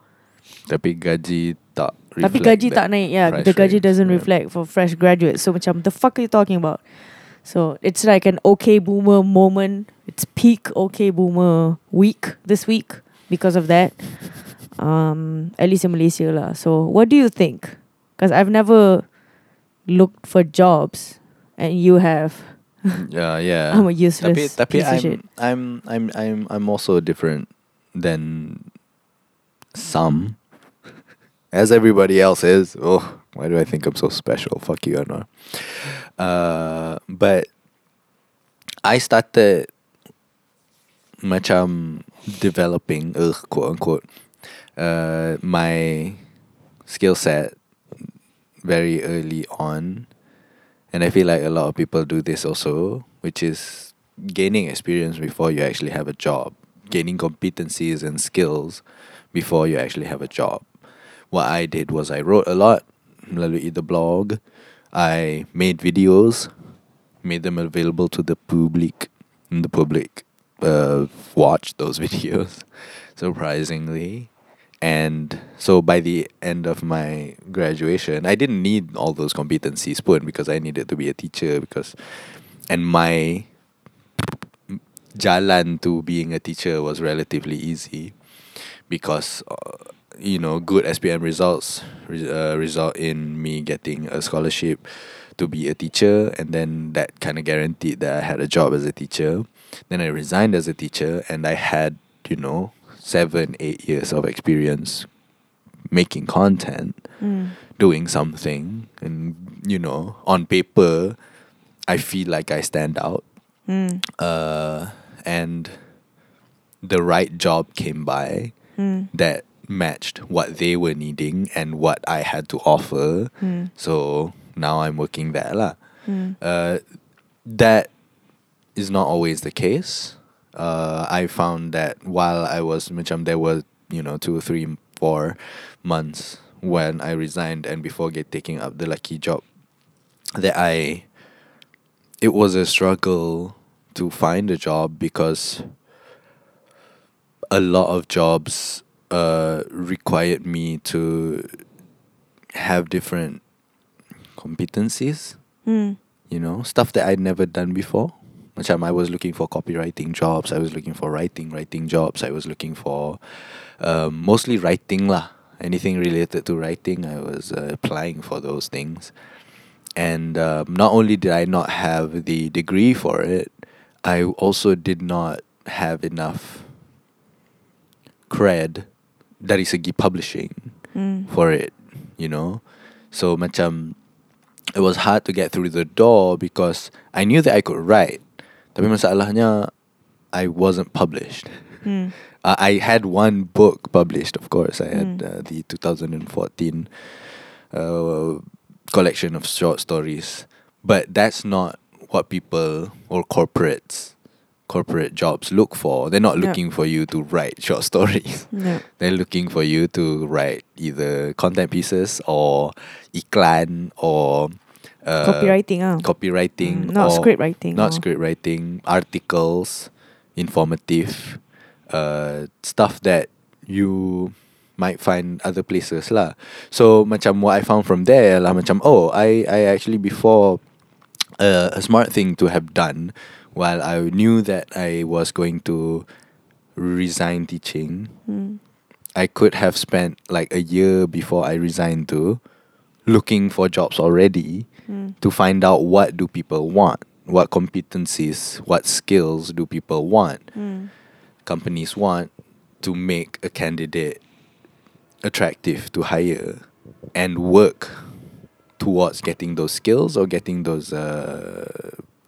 Tapi gaji tak Tapi gaji tak naik. Yeah, the gaji range, doesn't yeah. reflect for fresh graduates. So macam the fuck are you talking about? So it's like an okay boomer moment. It's peak okay boomer week this week because of that. Um, at least in Malaysia lah. So what do you think? Because I've never looked for jobs, and you have. Yeah, yeah. I'm a tapi useless tapi piece of I'm, shit. I'm I'm I'm I'm also different than some. As everybody else is. Oh, why do I think I'm so special? Fuck you, Anwar. Uh, but I started macam developing, uh, quote unquote, uh, my skill set very early on. And I feel like a lot of people do this also, which is gaining experience before you actually have a job, gaining competencies and skills before you actually have a job. What I did was I wrote a lot, melalui the blog. I made videos, made them available to the public, the public uh, watched those videos, surprisingly. And so by the end of my graduation, I didn't need all those competencies put because I needed to be a teacher because, and my jalan to being a teacher was relatively easy because, uh, you know, good SPM results uh, result in me getting a scholarship to be a teacher, and then that kind of guaranteed that I had a job as a teacher. Then I resigned as a teacher, and I had, you know, seven, eight years of experience making content, Mm. doing something, and you know, on paper, I feel like I stand out. Mm. Uh, and the right job came by Mm. that matched what they were needing and what I had to offer. Mm. So now I'm working there. Mm. Uh, that is not always the case. Uh, I found that while I was, macam there were, you know, two, three, four months when I resigned and before get taking up the lucky job, that I, it was a struggle to find a job because a lot of jobs uh, required me to have different competencies Mm. you know, stuff that I'd never done before. Macam I was looking for copywriting jobs, I was looking for writing, writing jobs, I was looking for um, mostly writing lah. Anything related to writing, I was uh, applying for those things. And um, not only did I not have the degree for it, I also did not have enough cred dari segi publishing Mm. for it, you know. So macam it was hard to get through the door because I knew that I could write. Tapi masalahnya I wasn't published. Mm. Uh, I had one book published, of course. I had Mm. uh, the 2014 uh, collection of short stories, but that's not what people or corporates, corporate jobs look for. They're not looking for you to write short stories. Yeah. They're looking for you to write either content pieces or iklan or uh, Copywriting, ah. copywriting, Mm, not script writing, not or- script writing, articles, informative, uh, stuff that you might find other places lah. So macam what I found from there lah macam oh I I actually before uh, a smart thing to have done while I knew that I was going to resign teaching Mm. I could have spent like a year before I resigned to looking for jobs already Mm. to find out what do people want what competencies what skills do people want Mm. companies want to make a candidate attractive to hire and work towards getting those skills or getting those uh,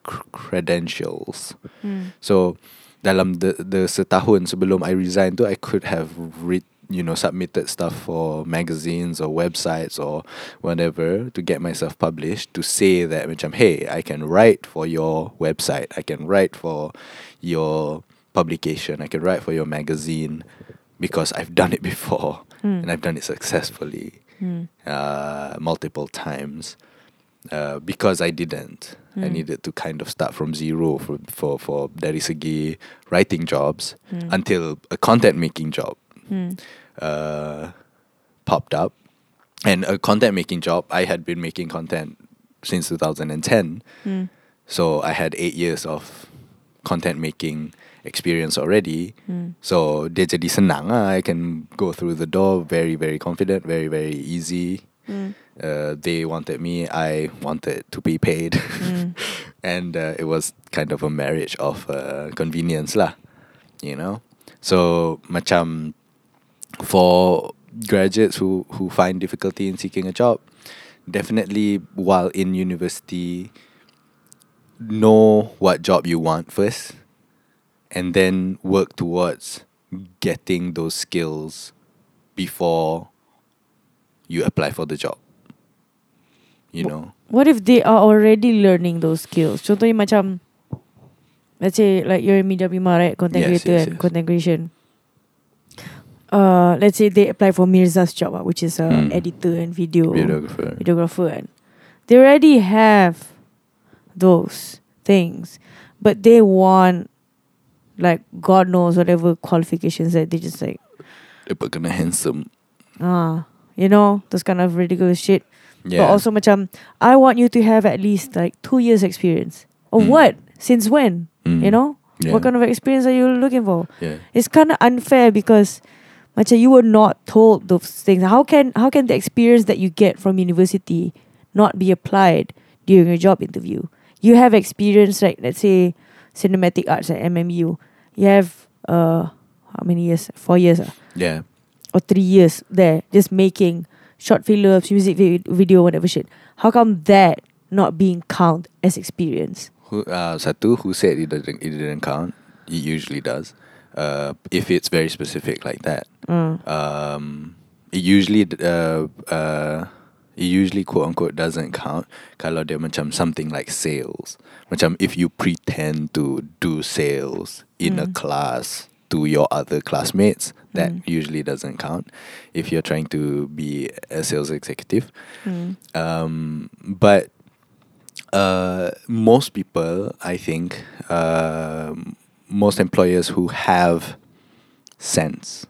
cr- credentials. Hmm. So dalam the the setahun sebelum I resign tu I could have read you know submitted stuff for magazines or websites or whatever to get myself published to say that which I'm hey I can write for your website I can write for your publication I can write for your magazine because I've done it before Hmm. and I've done it successfully Hmm. uh, multiple times. Uh, because I didn't, I Hmm. needed to kind of start from zero for for, for dari segi writing jobs Hmm. until a content making job Hmm. uh, popped up, and a content making job I had been making content since 2010, Hmm. so I had eight years of content making experience already. Hmm. So dia jadi senang. I can go through the door very very confident, very very easy. Hmm. Uh, they wanted me, I wanted to be paid, Mm. and uh, it was kind of a marriage of uh, convenience lah, you know. So macam for graduates who who find difficulty in seeking a job, definitely while in university, know what job you want first, and then work towards getting those skills before you apply for the job. You know. What if they are already learning those skills? Contohnya macam Let's say like you're in media prima right Content Yes, creator yes, and content creation uh, Let's say they apply for Mirza's job ah, Which is a Hmm. editor and video Videographer. videographer and They already have those things But they want Like God knows whatever qualifications that they just like Dia kena handsome. ah, You know Those kind of ridiculous shit Yeah. But also macam I want you to have at least like two years experience. Or Mm. what? Since when? Mm. You know? Yeah. What kind of experience are you looking for? Yeah. It's kind of unfair because macam you were not told those things. How can how can the experience that you get from university not be applied during a job interview? You have experience like let's say cinematic arts at MMU. You have uh how many years? Four years ah? Yeah. or three years there just making short films, music vi- video, whatever shit. How come that not being count as experience? Who, uh, satu who said it didn't it didn't count. It usually does. Uh, if it's very specific like that. Mm. Um, it usually uh, uh, it usually quote unquote doesn't count kalau dia macam something like sales. Macam if you pretend to do sales in a Mm. class to your other classmates, that Mm. usually doesn't count. If you're trying to be a sales executive, Mm. um, but uh, most people, I think, um most employers who have sense,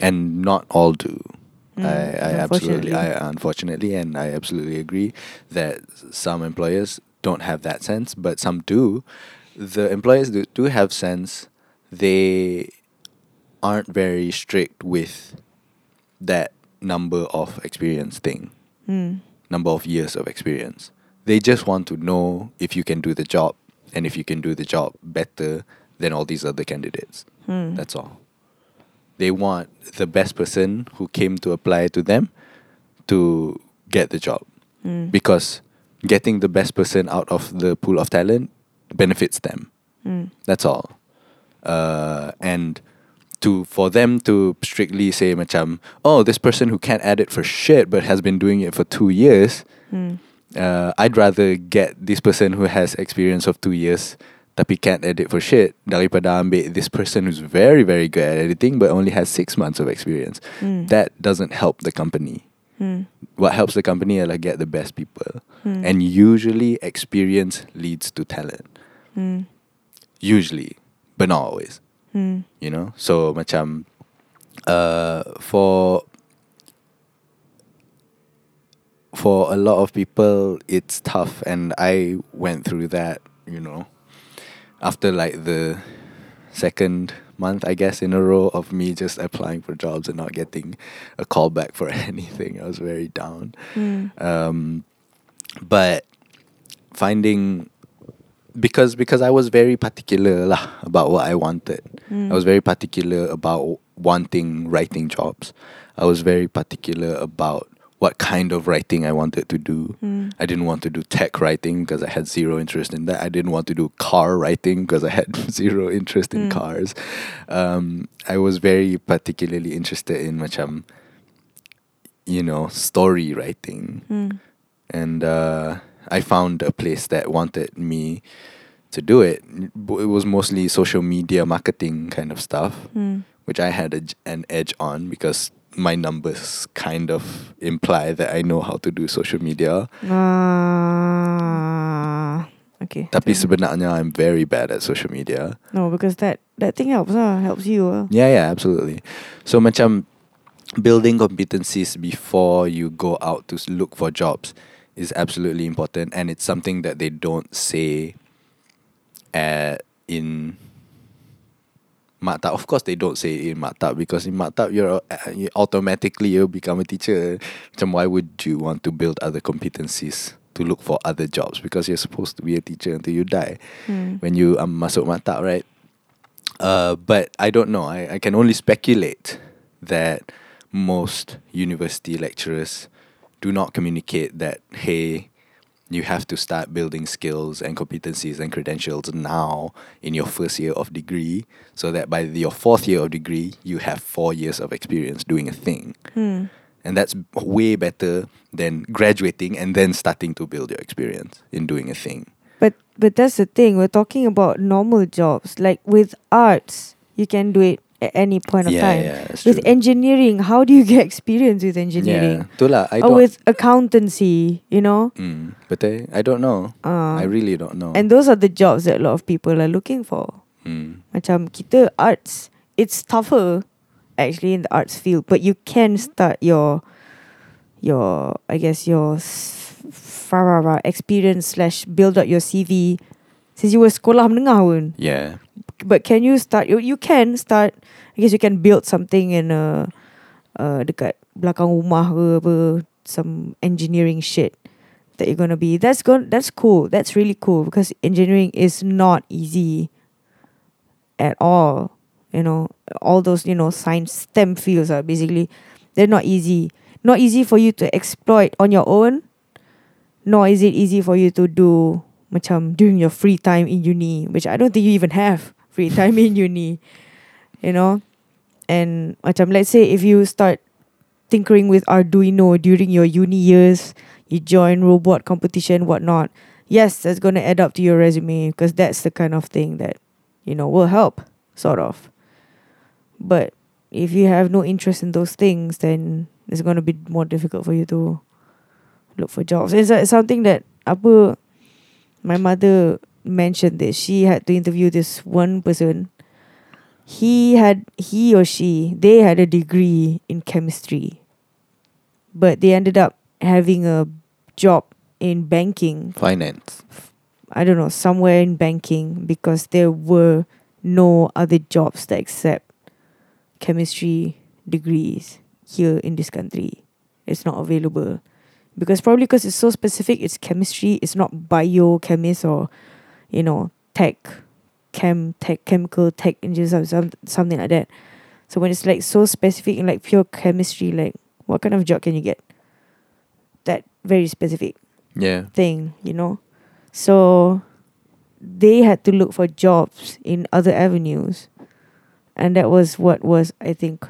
and not all do. Mm, I, I absolutely, unfortunately. I unfortunately, and I absolutely agree that some employers don't have that sense, but some do. The employers do, do have sense. They aren't very strict with that number of experience thing Mm. number of years of experience. They just want to know if you can do the job and if you can do the job better than all these other candidates. Mm. That's all. They want the best person who came to apply to them to get the job Mm. because getting the best person out of the pool of talent benefits them. Mm. That's all. Uh, and to for them to strictly say macam, oh, this person who can't edit for shit but has been doing it for two years, Mm. Uh, I'd rather get this person who has experience of two years tapi can't edit for shit daripada ambil this person who's very very good at editing but only has six months of experience. Mm. That doesn't help the company. Mm. What helps the company is like get the best people, Mm. and usually experience leads to talent. Mm. Usually, but not always. Mm. you know so macam uh, for for a lot of people it's tough and i went through that you know after like the second month i guess in a row of me just applying for jobs and not getting a call back for anything i was very down Mm. um, but finding because because I was very particular lah about what I wanted. Mm. I was very particular about wanting writing jobs. I was very particular about what kind of writing I wanted to do. Mm. I didn't want to do tech writing because I had zero interest in that. I didn't want to do car writing because I had zero interest in Mm. cars. Um, I was very particularly interested in macam, you know, story writing. Mm. And uh, I found a place that wanted me to do it. It was mostly social media marketing kind of stuff Mm. which I had a, an edge on because my numbers kind of imply that I know how to do social media. Ah. Okay. Tapi Then- sebenarnya I'm very bad at social media. No, because that that thing helps lah, helps you. ah. Yeah, yeah, absolutely. So macam building competencies before you go out to look for jobs is absolutely important and it's something that they don't say at in Maktab. Of course they don't say in Maktab because in Maktab you're uh, you automatically you become a teacher. Macam why would you want to build other competencies to look for other jobs because you're supposed to be a teacher until you die Hmm. when you um, masuk right? Uh, but I don't know. I, I can only speculate that most university lecturers do not communicate that, hey, you have to start building skills and competencies and credentials now in your first year of degree so that by your fourth year of degree, you have four years of experience doing a thing. Hmm. And that's way better than graduating and then starting to build your experience in doing a thing. But but that's the thing. We're talking about normal jobs. Like with arts, you can do it at any point of yeah, time. yeah, with true. engineering, how do you get experience with engineering? Yeah, itulah, I or with accountancy, you know? Mm, but I, I don't know. Uh, I really don't know. and those are the jobs that a lot of people are looking for. mm, Macam kita arts, it's tougher actually in the arts field, but you can start your your I guess your s- farara experience slash build up your CV since you were sekolah menengah pun. yeah, But can you start? You you can start. I guess you can build something in a uh, dekat belakang rumah ke apa some engineering shit that you're gonna be. That's going that's cool. That's really cool because engineering is not easy at all. You know, all those you know science STEM fields are basically they're not easy. Not easy for you to exploit on your own. Nor is it easy for you to do macam during your free time in uni, which I don't think you even have free time in uni. You know? And macam let's say if you start tinkering with Arduino during your uni years, you join robot competition, whatnot. Yes, that's gonna add up to your resume because that's the kind of thing that, you know, will help, sort of. But if you have no interest in those things, then it's gonna be more difficult for you to look for jobs. It's, uh, something that apa my mother mentioned this. She had to interview this one person. He had he or she they had a degree in chemistry, but they ended up having a job in banking. finance. I don't know somewhere in banking because there were no other jobs that accept chemistry degrees here in this country. It's not available because probably because it's so specific. It's chemistry. It's not biochemist or you know tech, chem tech chemical tech engineers some, something like that. So when it's like so specific in like pure chemistry, like what kind of job can you get? That very specific Yeah, thing, you know. So they had to look for jobs in other avenues. And that was what was I think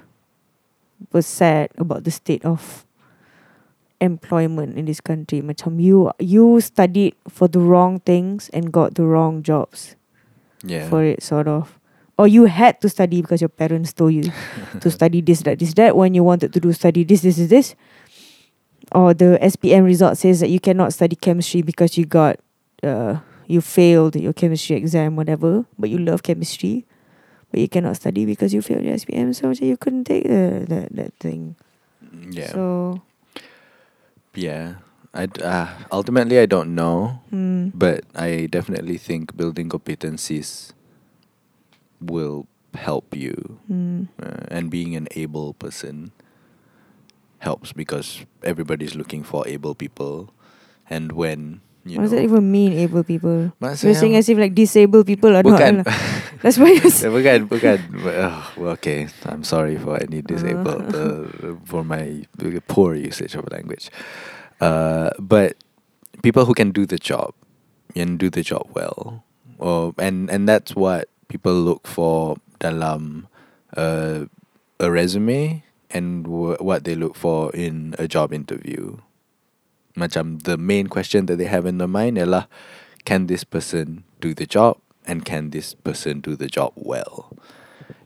was sad about the state of employment in this country. Macam you you studied for the wrong things and got the wrong jobs yeah. for it sort of. Or you had to study because your parents told you to study this, that, this, that when you wanted to do study this, this, this, this. Or the SPM result says that you cannot study chemistry because you got uh you failed your chemistry exam, whatever, but you love chemistry. But you cannot study because you failed your SPM, so you couldn't take the, that that thing. Yeah, So yeah. I uh, ultimately I don't know, mm, but I definitely think building competencies will help you, mm, uh, and being an able person helps because everybody's looking for able people, and when you know. what does know, that even mean, able people? You're saying as if like disabled people are Bukan. not That's why Eh, bukan, bukan. Oh, okay, I'm sorry for any disabled Uh. uh, for my poor usage of language. Uh, but people who can do the job and do the job well, or and and that's what people look for dalam uh, a resume and w- what they look for in a job interview. Macam the main question that they have in their mind ialah can this person do the job and can this person do the job well?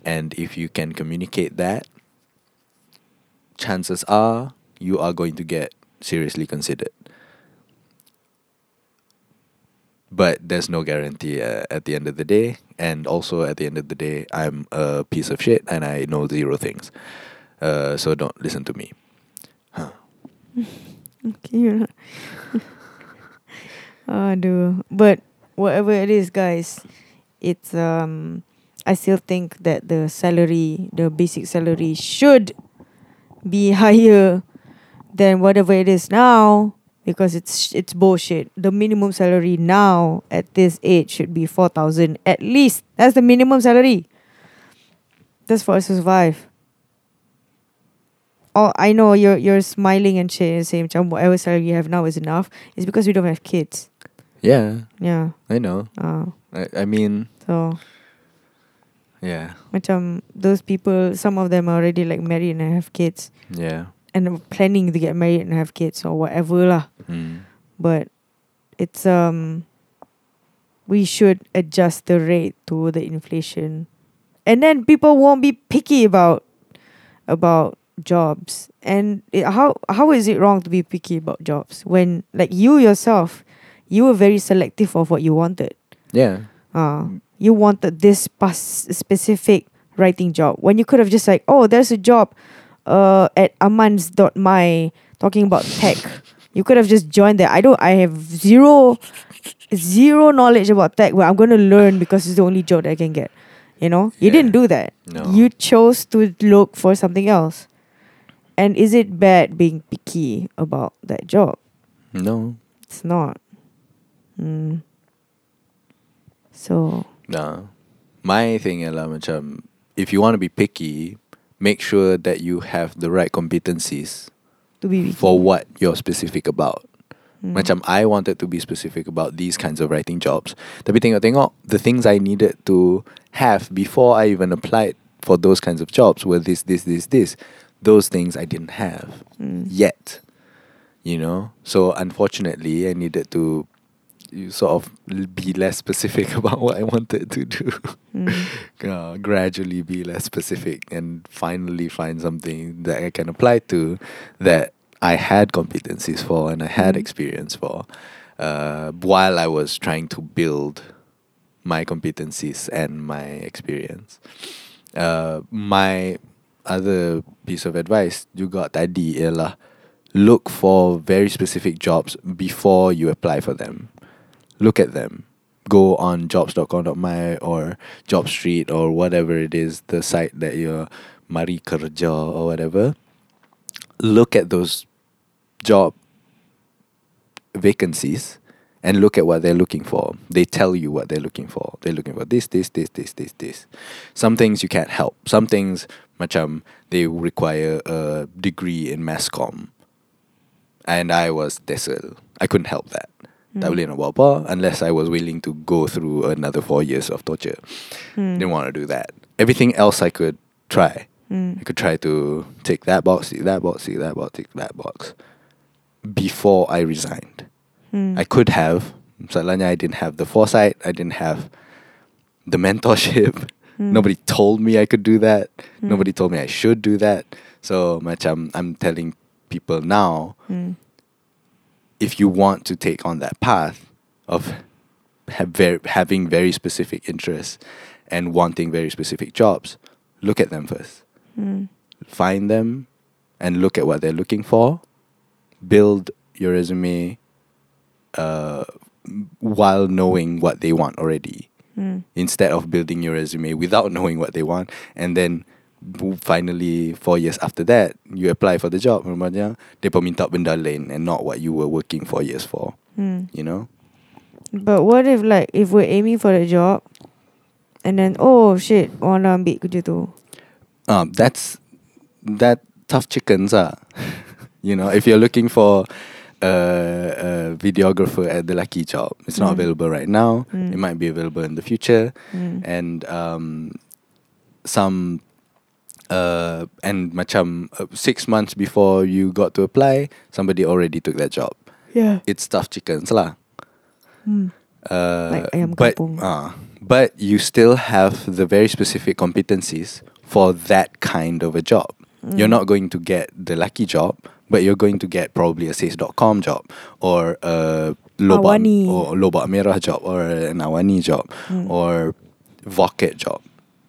And if you can communicate that, chances are you are going to get seriously considered. But there's no guarantee uh, at the end of the day. And also at the end of the day, I'm a piece of shit and I know zero things. Uh, so don't listen to me. Huh. Okay, you're. Aduh. But whatever it is, guys, it's um. I still think that the salary, the basic salary, should be higher than whatever it is now because it's it's bullshit. The minimum salary now at this age should be four thousand at least. That's the minimum salary. That's for us to survive. Oh, I know you're you're smiling and and saying whatever salary you have now is enough. It's because we don't have kids. Yeah, Yeah. I know. Uh, I, I mean, so yeah, macam those people, some of them are already like married and have kids yeah. and planning to get married and have kids or whatever lah. Mm. But it's um we should adjust the rate to the inflation. And then people won't be picky about about jobs. And it, how how is it wrong to be picky about jobs when like you yourself you were very selective of what you wanted. Yeah. Uh, you wanted this specific writing job when you could have just like, oh, there's a job uh, at amanz.my talking about tech. You could have just joined there. I don't. I have zero, zero knowledge about tech, but I'm going to learn because it's the only job that I can get. You know, you Yeah. didn't do that. No. You chose to look for something else. And is it bad being picky about that job? No. It's not. Mm. So No. My thing ialah macam if you want to be picky, make sure that you have the right competencies to be picky. for what you're specific about. Mm. Macam I wanted to be specific about these kinds of writing jobs. Tapi tengok-tengok the things I needed to have before I even applied for those kinds of jobs were this, this, this, this. Those things I didn't have Mm. yet. You know? So unfortunately I needed to you sort of be less specific about what I wanted to do. Mm. uh, gradually be less specific and finally find something that I can apply to that I had competencies for and I had Mm. experience for uh, while I was trying to build my competencies and my experience. Uh, my other piece of advice you juga tadi ialah look for very specific jobs before you apply for them. Look at them. Go on jobs.com.my or Job Street or whatever it is, the site that you're mari kerja or whatever. Look at those job vacancies and look at what they're looking for. They tell you what they're looking for. They're looking for this, this, this, this, this, this. Some things you can't help. Some things, macam, they require a degree in mass comm. And I was TESOL. I couldn't help that. Mm. Tak boleh nak buat apa unless I was willing to go through another four years of torture. Mm. Didn't want to do that. Everything else I could try. Mm. I could try to tick that box, tick that box, tick that box, tick that box. Before I resigned. Mm. I could have. Masalahnya I didn't have the foresight. I didn't have the mentorship. Mm. Nobody told me I could do that. Nobody told me I should do that. So macam I'm telling people now. If you want to take on that path of have very, having very specific interests and wanting very specific jobs, look at them first. Mm. Find them and look at what they're looking for. Build your resume uh, while knowing what they want already. Mm. Instead of building your resume without knowing what they want, and then finally four years after that you apply for the job, rupanya mereka minta benda lain and not what you were working four years for. Mm. You know? But what if like if we're aiming for a job And then oh shit, orang dah ambil kerja tu. Um, that's that tough chickens ah. you know, if you're looking for a, a videographer at the lucky job, it's not Mm. available right now. Mm. It might be available in the future, Hmm. and um, some. Uh, and macam uh, six months before you got to apply, somebody already took that job. Yeah. It's tough chickens lah. Hmm. Uh, Like but, kampung. uh, but you still have the very specific competencies for that kind of a job. You're Mm. not going to get the lucky job, but you're going to get probably a SAYS.com job or a lobak, Awani. or lobak merah job or an awani job Mm. or vocket job.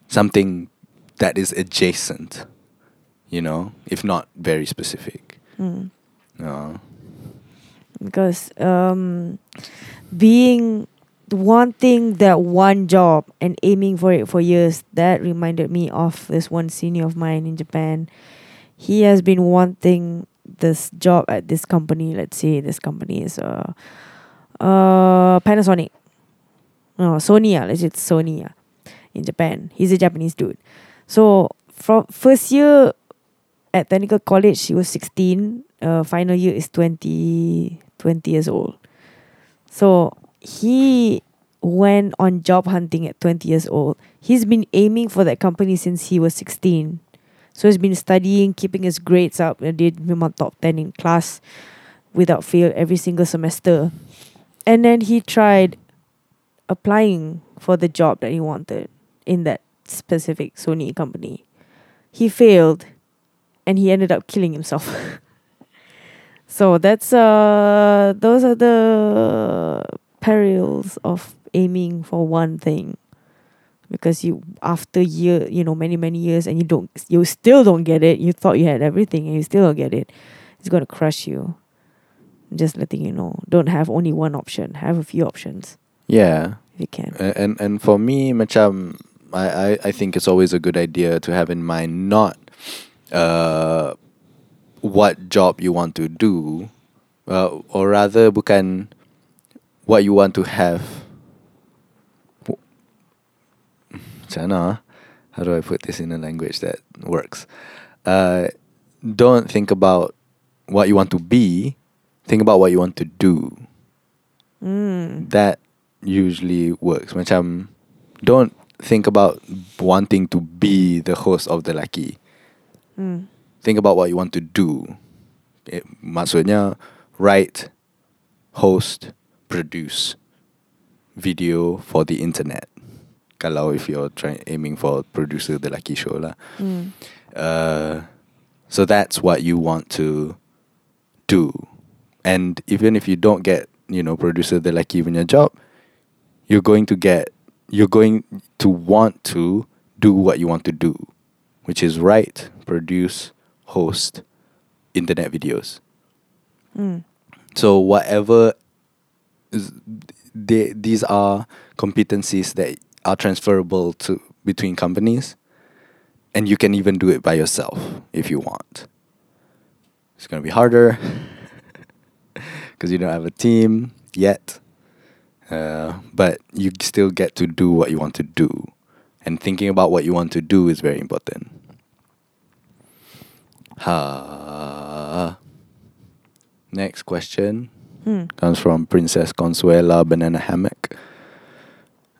Something that is adjacent, you know, if not very specific. Hmm. Uh, because um, being wanting that one job and aiming for it for years that reminded me of this one senior of mine in Japan. He has been wanting this job at this company. Let's say this company is uh, uh Panasonic. No, Sony. Let's say it's Sony in Japan. He's a Japanese dude. So from first year at technical college, he was 16. Uh, final year is 20, 20 years old. So he went on job hunting at 20 years old. He's been aiming for that company since he was 16. So he's been studying, keeping his grades up. and Did memang top 10 in class without fail every single semester. And then he tried applying for the job that he wanted in that specific Sony company. He failed and he ended up killing himself. so that's uh those are the perils of aiming for one thing. Because you after year you know, many, many years and you don't you still don't get it. You thought you had everything and you still don't get it. It's gonna crush you. Just letting you know. Don't have only one option. Have a few options yeah. if you can. A- and and for me macam I, I I think it's always a good idea to have in mind not uh what job you want to do uh, or rather bukan what you want to have macam ah? how do I put this in a language that works uh don't think about what you want to be think about what you want to do Mm. that usually works. Macam don't think about wanting to be the host of the Lucky. Mm. Think about what you want to do. Eh, maksudnya write, host, produce video for the internet. Kalau if you're trying aiming for producer the Lucky Show lah. Mm. Uh, so that's what you want to do. And even if you don't get, you know, producer the lucky in your job, you're going to get, you're going to want to do what you want to do, which is write, produce, host internet videos. Mm. So whatever, is, they, these are competencies that are transferable to between companies, and you can even do it by yourself if you want. It's gonna be harder because you don't have a team yet, uh, but you still get to do what you want to do, and thinking about what you want to do is very important. Ha. Next question Hmm. comes from Princess Consuela Banana Hammock.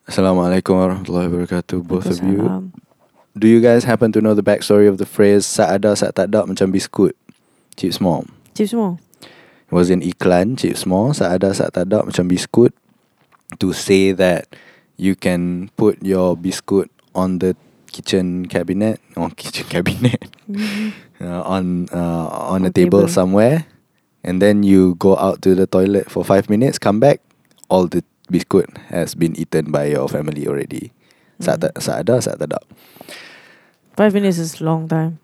Assalamualaikum warahmatullahi wabarakatuh, both of you. Do you guys happen to know the backstory of the phrase "Sat ada, sat tak ada macam biskut"? Chipsmore. Cip semua. It was in iklan Chipsmore, sat ada, sat tak ada macam biskut to say that you can put your biscuit on the kitchen cabinet, or kitchen cabinet, uh, on uh, on a table, table. somewhere, and then you go out to the toilet for five minutes, come back, all the biscuit has been eaten by your family already. Tak, Mm. ada, sat tak. Five minutes is a long time.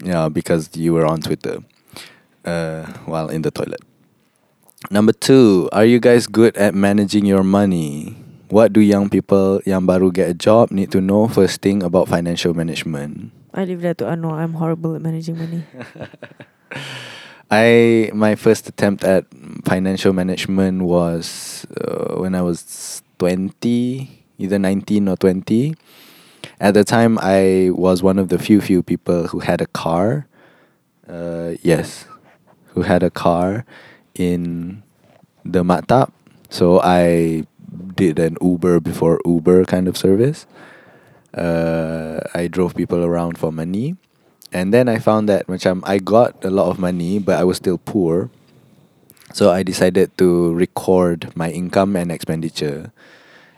Yeah, because you were on Twitter uh, while in the toilet. Number two, are you guys good at managing your money? What do young people yang baru get a job need to know first thing about financial management? I leave that to Anwar. I'm horrible at managing money. I my first attempt at financial management was uh, when I was twenty. either 19 or 20. At the time, I was one of the few few people who had a car. Uh, yes, who had a car in the Matap. So I did an Uber before Uber kind of service. Uh, I drove people around for money. And then I found that macam I got a lot of money but I was still poor. So I decided to record my income and expenditure.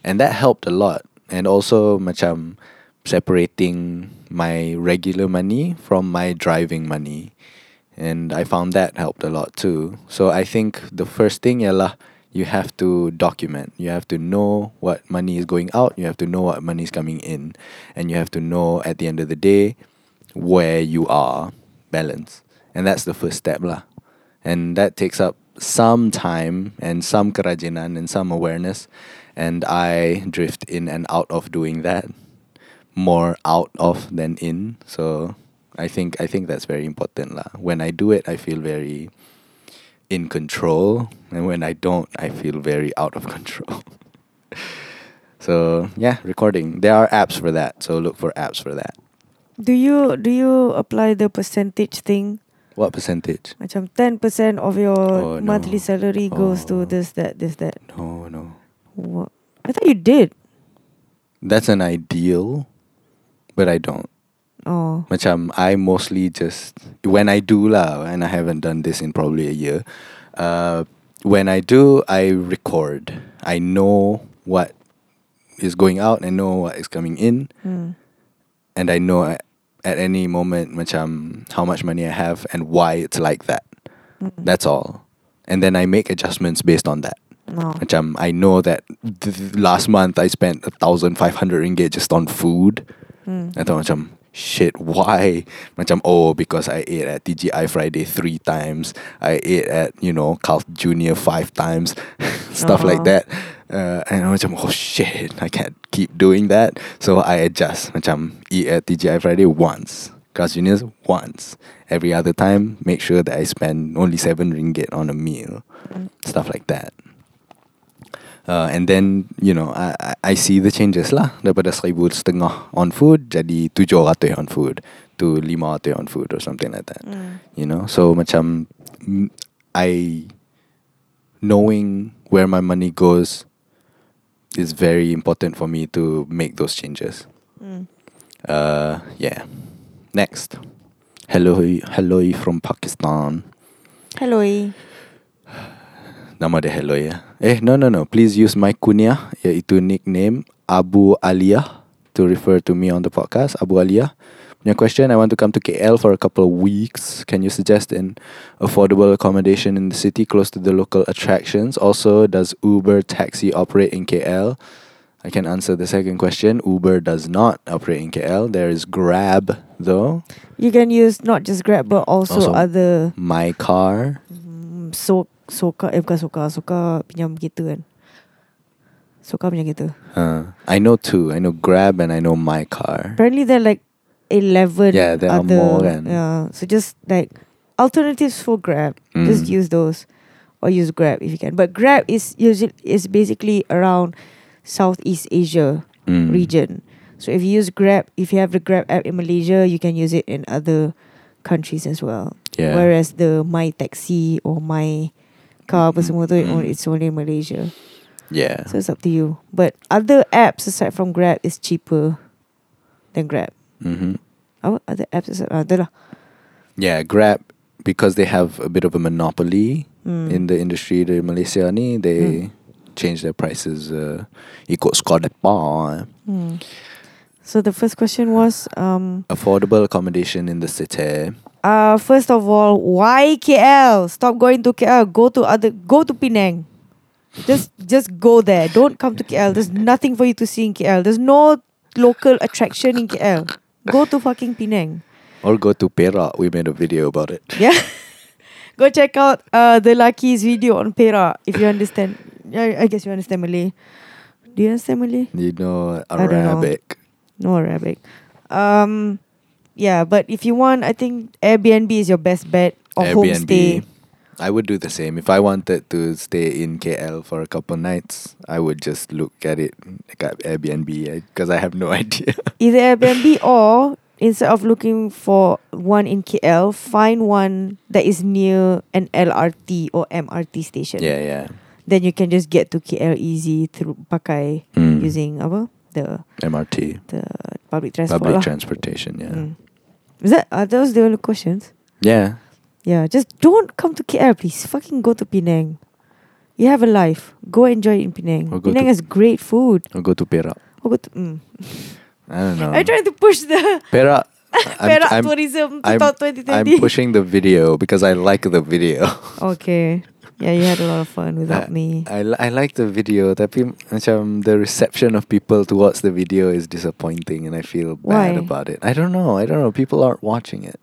And that helped a lot. And also macam separating my regular money from my driving money. And I found that helped a lot too. So I think the first thing ialah you have to document. You have to know what money is going out, you have to know what money is coming in, and you have to know at the end of the day where you are balance. And that's the first step lah. And that takes up some time and some kerajinan and some awareness and I drift in and out of doing that more out of than in so I think I think that's very important lah. When I do it I feel very in control and when I don't I feel very out of control. so, yeah, recording. There are apps for that. So look for apps for that. Do you do you apply the percentage thing? What percentage? Macam 10% of your Oh, no. monthly salary goes Oh. to this, that, this, that. No, no. What? I thought you did. That's an ideal, but I don't. Oh. Macam I mostly just when I do lah, and I haven't done this in probably a year. Uh, when I do, I record. I know what is going out. I know what is coming in, Hmm. and I know at, at any moment macam how much money I have and why it's like that. Mm. That's all. And then I make adjustments based on that. No. Macam I know that th- last month I spent a thousand five hundred ringgit just on food. I thought macam shit why? Macam oh because I ate at TGI Friday three times. I ate at you know Carl Junior five times. Stuff like Uh-huh. that. Uh, and I macam oh shit I can't keep doing that. So I adjust. Macam eat at TGI Friday once Carl Junior's once. Every other time make sure that I spend only seven ringgit on a meal. Mm. stuff like that Uh, and then you know I, I see the changes lah daripada seribu setengah on food jadi tujuh ratus on food to lima ratus on food or something like that Hmm. you know so macam mm, I knowing where my money goes is very important for me to make those changes Hmm. uh yeah next hello hello from Pakistan Hello. Nama dia Hello ya. Eh, no, no, no. Please use my kunyah, iaitu nickname Abu Aliyah to refer to me on the podcast. Abu Aliyah. Punya question, I want to come to KL for a couple of weeks. Can you suggest an affordable accommodation in the city close to the local attractions? Also, does Uber taxi operate in KL? I can answer the second question. Uber does not operate in KL. There is Grab, though. You can use not just Grab but also, Also- other My car. mm, so Soka eh bukan Soka Soka pinjam kita kan Soka pinjam kita Uh, I know two. I know Grab and I know My Car. Apparently there are like 11 Yeah, there are other, more kan. Yeah So just like Alternatives for Grab Just Mm. use those Or use Grab if you can But Grab is usually is basically around Southeast Asia Mm. region So if you use Grab If you have the Grab app in Malaysia You can use it in other countries as well Yeah. Whereas the My Taxi or My Car apa semua tu Mm. It's only in Malaysia yeah. So it's up to you But other apps aside from Grab Is cheaper Than Grab hmm Apa other apps aside ah, Ada lah Yeah, Grab because they have a bit of a monopoly Hmm. in the industry di Malaysia ni, they change their prices uh, ikut skor depa. Hmm. So the first question was um Affordable accommodation in the city. Uh first of all why KL stop going to KL go to other go to Penang. Just just go there. Don't come to KL there's nothing for you to see in KL there's no local attraction in KL go to fucking Penang. Or go to Perak. We made a video about it. yeah. Go check out uh the Lucky's video on Perak if you understand. I, I guess you understand Malay. Do you understand Malay? You know know. Arabic. No Arabic. Um, yeah, but if you want, I think Airbnb is your best bet or homestay. I would do the same. If I wanted to stay in KL for a couple nights, I would just look at it at Airbnb because I have no idea. Either Airbnb or instead of looking for one in KL, find one that is near an LRT or MRT station. yeah, yeah. Then you can just get to KL easy through pakai Mm. using apa the MRT, the public transport. public lah. transportation. Yeah, Mm. Is that are those the only questions? yeah. Yeah, just don't come to KL, please. Fucking go to Penang. You have a life. Go enjoy it in Penang. Penang has great food. Or go to Perak. Or go to. Mm. I don't know. I'm trying to push the Perak. Perak I'm, tourism I'm- 2020. I'm pushing the video because I like the video. Okay. Yeah, you had a lot of fun without Uh, me. I, I like the video tapi macam the reception of people towards the video is disappointing and I feel bad Why? about it. I don't know. I don't know. People aren't watching it.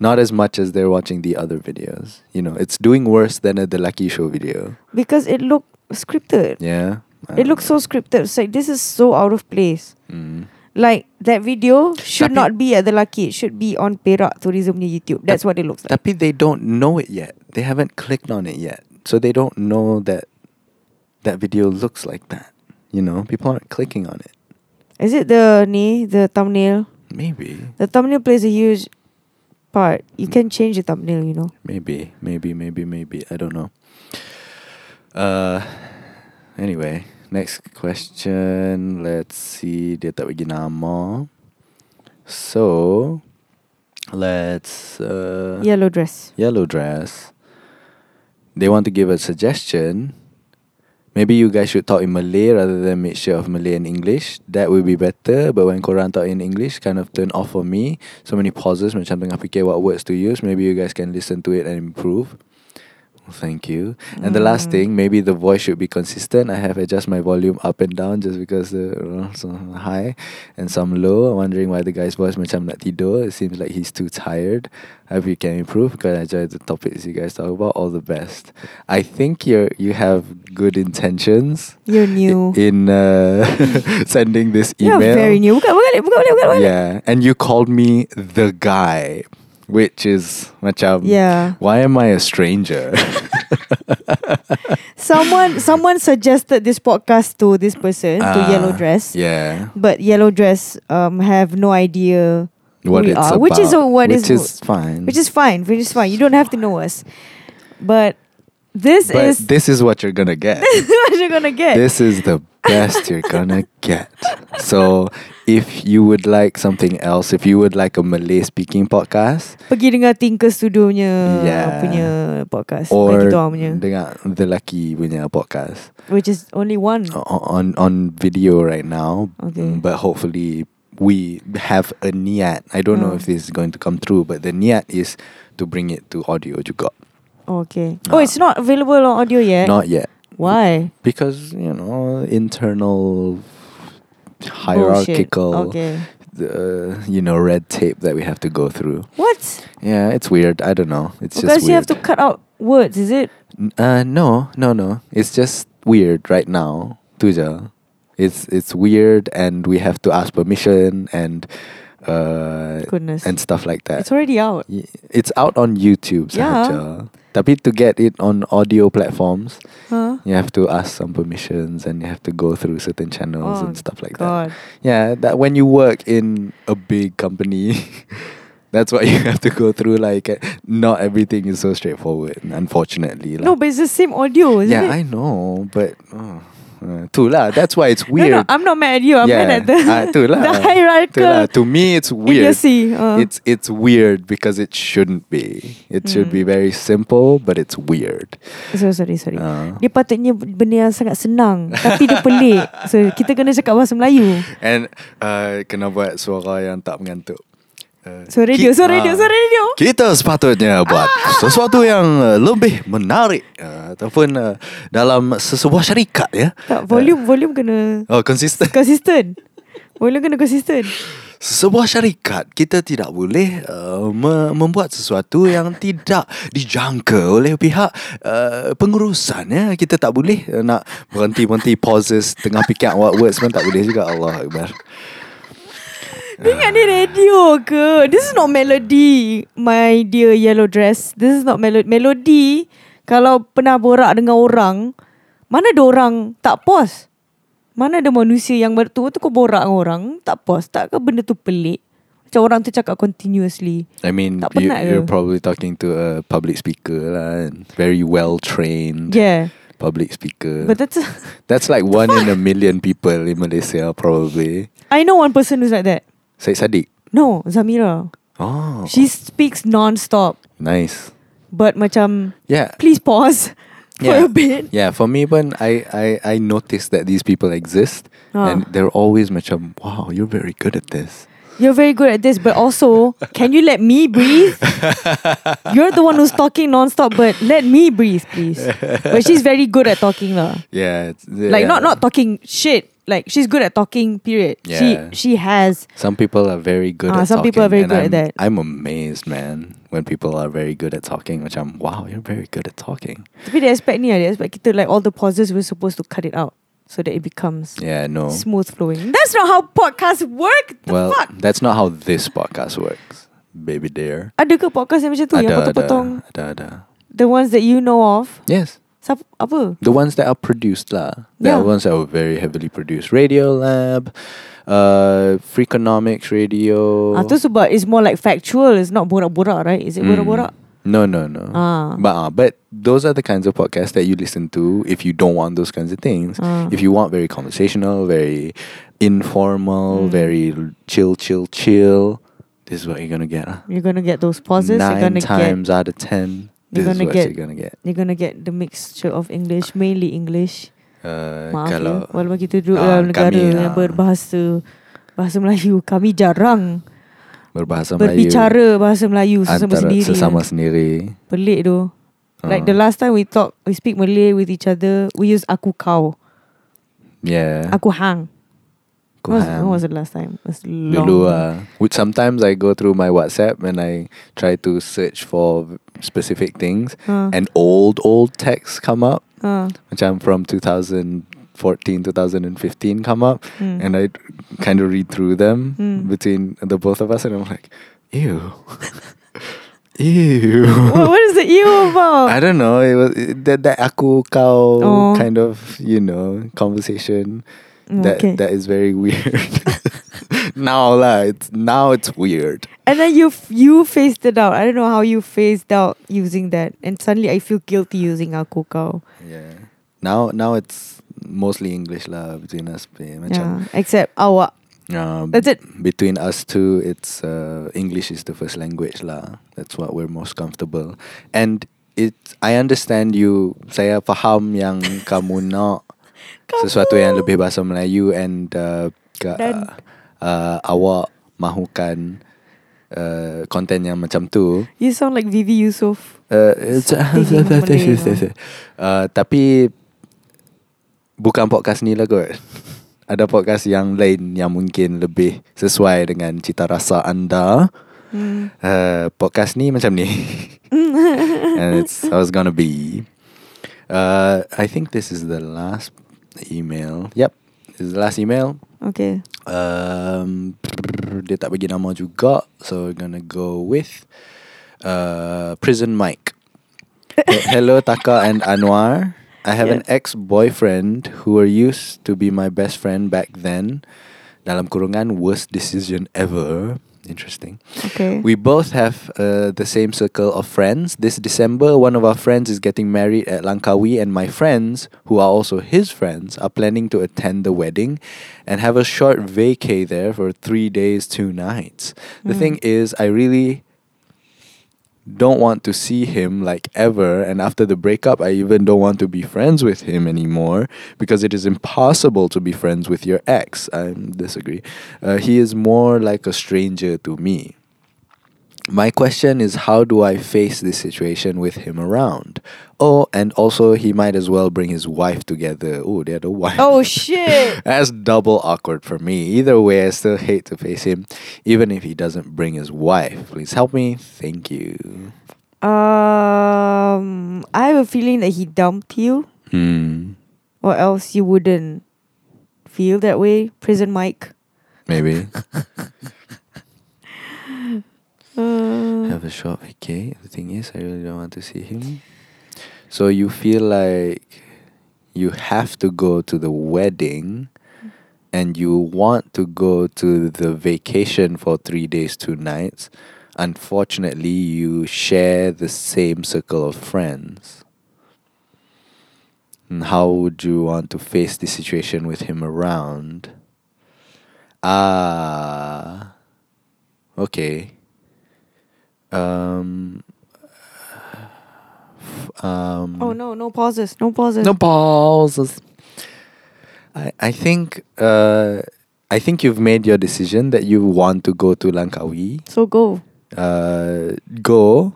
Not as much as they're watching the other videos. You know, it's doing worse than a The Lucky Show video. Because it looked scripted. Yeah. It looks so scripted. It's like this is so out of place. Mm. Like that video should Tapi- not be at the Lucky. It should be on Perak Tourism punya YouTube. That's what it looks like. Tapi they don't know it yet. They haven't clicked on it yet. So they don't know that that video looks like that. You know, people aren't clicking on it. Is it the ni the thumbnail? Maybe. The thumbnail plays a huge part. You can change the thumbnail, you know. Maybe, maybe, maybe, maybe. I don't know. Uh, anyway, next question. Let's see. Dia tak bagi nama. So, let's. Uh, Yellow dress. Yellow dress. They want to give a suggestion. Maybe you guys should talk in Malay rather than mixture of Malay and English. That would be better. But when korang talk in English, kind of turn off for me. So many pauses macam tengah fikir what words to use. Maybe you guys can listen to it and improve. Thank you. And the last Mm. thing, maybe the voice should be consistent. I have adjust my volume up and down just because uh, some high and some low. I'm wondering why the guy's voice macam nak tidur. It seems like he's too tired. I hope you can improve because I enjoy the topics you guys talk about. All the best. I think you're you have good intentions You're new. in uh, sending this You're email. very new. Buka, buka buka balik, buka balik. Yeah, and you called me the guy, which is macam. Yeah. Why am I a stranger? Someone someone suggested this podcast to this person, to Ah, Yellow Dress. Yeah. But Yellow Dress um have no idea What we it's are, about. which is a- what which is- is fine. which is fine, which is fine. You don't have to know us. But this but is this is what you're gonna get. This is what you're gonna get. this is the best you're gonna get. So if you would like something else, if you would like a Malay speaking podcast Pergi dengar Tinker Studio punya Yeah. punya podcast. or punya. dengar the Lucky punya podcast Which is only one. on on video right now, Okay. Mm, but hopefully we have a niat. I don't know Oh. if this is going to come true, but the niat is to bring it to audio juga. Okay. Oh, it's not available on audio yet. Not yet. Why? because you know internal hierarchical Okay. uh, you know red tape that we have to go through What? yeah it's weird i don't know it's because just you have to cut out words, is it? N- uh no no no it's just weird right now tuja it's it's weird and we have to ask permission and uh Goodness. and stuff like that It's already out. It's out on youtube Yeah. Tapi to get it on audio platforms Huh? you have to ask some permissions and you have to go through certain channels Oh, and stuff like that. Yeah, that when you work in a big company, that's what you have to go through. Like, uh, not everything is so straightforward, unfortunately. lah. No, but it's the same audio, isn't yeah, it? I know, but uh, uh, tu lah. That's why it's No, weird. no, I'm not mad at you. I'm yeah, mad at the, ah, tu lah. the Tu lah. To me, it's weird. Uh. It's it's weird because it shouldn't be. It should be Mm. very simple, but it's weird. so sorry, sorry. Uh, Dia patutnya benda yang sangat senang Tapi dia pelik So kita kena cakap bahasa Melayu And uh, kena buat suara yang tak mengantuk. Uh, So radio, so radio, ah, so radio Kita sepatutnya buat sesuatu yang uh, lebih menarik uh, ataupun uh, dalam sesebuah syarikat ya. Tak, volume volume kena Oh, konsisten. Consistent Volume kena consistent Sebuah syarikat kita tidak boleh uh, me- membuat sesuatu yang tidak dijangka oleh pihak uh, pengurusan ya. Kita tak boleh uh, nak berhenti-berhenti pauses tengah fikir what words pun tak boleh juga Allah Akbar. Dengar ni radio ke? This is not melody, my dear yellow dress. This is not melody. Melody, kalau pernah borak dengan orang, mana ada orang tak pause? Mana ada manusia yang betul tu kau borak dengan orang, tak pause. Tak ke benda tu pelik? Macam orang tu cakap continuously. I mean, Tak you, you're ke? probably talking to a public speaker lah, very well trained Yeah. public speaker. But that's... That's like one in a million people in Malaysia, probably. I know one person who's like that. Syed Saddiq. No, Zamira. Oh, She speaks non-stop. nice. But macam, Yeah, please pause yeah. for Yeah. a bit. yeah. For me, when I I I noticed that these people exist, Ah. and they're always macam, wow, you're very good at this. You're very good at this, but also, can you let me breathe? You're the one who's talking non-stop, but let me breathe, please. But she's very good at talking, lah. Yeah, it's, Like not not talking shit. Like she's good at talking. Period. Yeah. She she has. Some people are very good Ah, at some talking. people are very good at I'm, that. I'm amazed, man, when people are very good at talking. Which I'm, wow, you're very good at talking. Tapi they expect ni, they expect kita like all the pauses we're supposed to cut it out so that it becomes Yeah, no. smooth flowing. That's not how podcasts work. The well, fuck? that's not how this podcast works, baby dear. Ada ke podcast yang macam tu yang potong-potong? ada, ada, ada. The ones that you know of. Yes. Siapa, apa? The ones that are produced lah. Yeah. The ones that were very heavily produced. Radiolab, uh, Freakonomics Radio. Ah, tu sebab it's more like factual. It's not borak-borak, right? Is it Mm. borak-borak? No, no, no. Ah. But uh, but those are the kinds of podcasts that you listen to if you don't want those kinds of things. Ah. If you want very conversational, very informal, Mm. very chill, chill, chill, this is what you're gonna get. lah. You're gonna get those pauses. you're Nine times out of ten, You're this is gonna what get- you're gonna get. get. You're gonna get the mixture of English, mainly English. Uh, Maaf kalau ya, walaupun kita duduk Ah, dalam negara kami, yang ah. berbahasa bahasa Melayu, kami jarang berbahasa Melayu berbicara bahasa Melayu sesama sendiri. sesama sendiri. Pelik tu. Like Ah. the last time we talk, we speak Malay with each other. We use aku kau, Yeah. aku hang. When was, when was the last time? It was long. Dulu ah. Which sometimes I go through my WhatsApp and I try to search for specific things Ah, and old old texts come up. ah, Macam from 2014, 2015 come up hmm. and I kind of read through them Hmm. between the both of us and I'm like, ew. ew. what, what is the ew about? I don't know. It was it, that that aku kau Oh. kind of you know conversation Mm, that okay. that is very weird. now lah, it's now it's weird. And then you you phased it out. I don't know how you phased out using that, and suddenly I feel guilty using aku kau. Yeah. Now now it's mostly English lah between us. Yeah, except awak. um, That's it. between us two, it's uh, English is the first language lah. That's what we're most comfortable. And it, I understand you. Saya faham yang kamu nak sesuatu yang lebih bahasa Melayu and uh, ka, Dan- uh, awak mahukan uh, konten yang macam tu. You sound like Vivi Yusof. Uh, uh, tapi bukan podcast ni lah kot. Ada podcast yang lain yang mungkin lebih sesuai dengan cita rasa anda. Hmm. Uh, podcast ni macam ni. And it's how it's gonna be. Uh, I think this is the last email. Yep, this is the last email. Okay. Um, dia tak bagi nama juga, so we're gonna go with uh, Prison Mike. He- Hello Taka and Anwar. I have an Yeah. ex-boyfriend who were used to be my best friend back then. Dalam kurungan worst decision ever. Interesting. Okay. We both have uh, the same circle of friends. This December, one of our friends is getting married at Langkawi, and my friends, who are also his friends, are planning to attend the wedding and have a short vacay there for three days, two nights. The Mm. thing is, I really don't want to see him like ever. And after the breakup I even don't want to be friends with him anymore because it is impossible to be friends with your ex. I disagree. Uh, he is more like a stranger to me my question is how do I face this situation with him around oh and also he might as well bring his wife together oh they had a wife oh shit. that's double awkward for me. Either way, I still hate to face him, even if he doesn't bring his wife. Please help me. Thank you. Um, I have a feeling that he dumped you, Hmm. or else you wouldn't feel that way. Prison Mike. Maybe. have a short vacay. The thing is, I really don't want to see him. So you feel like you have to go to the wedding and you want to go to the vacation for three days, two nights. Unfortunately, you share the same circle of friends. And how would you want to face the situation with him around? Ah, okay. Um, um, Oh no, no pauses, no pauses. no pauses. I I think uh I think you've made your decision that you want to go to Langkawi. So go. Uh, go,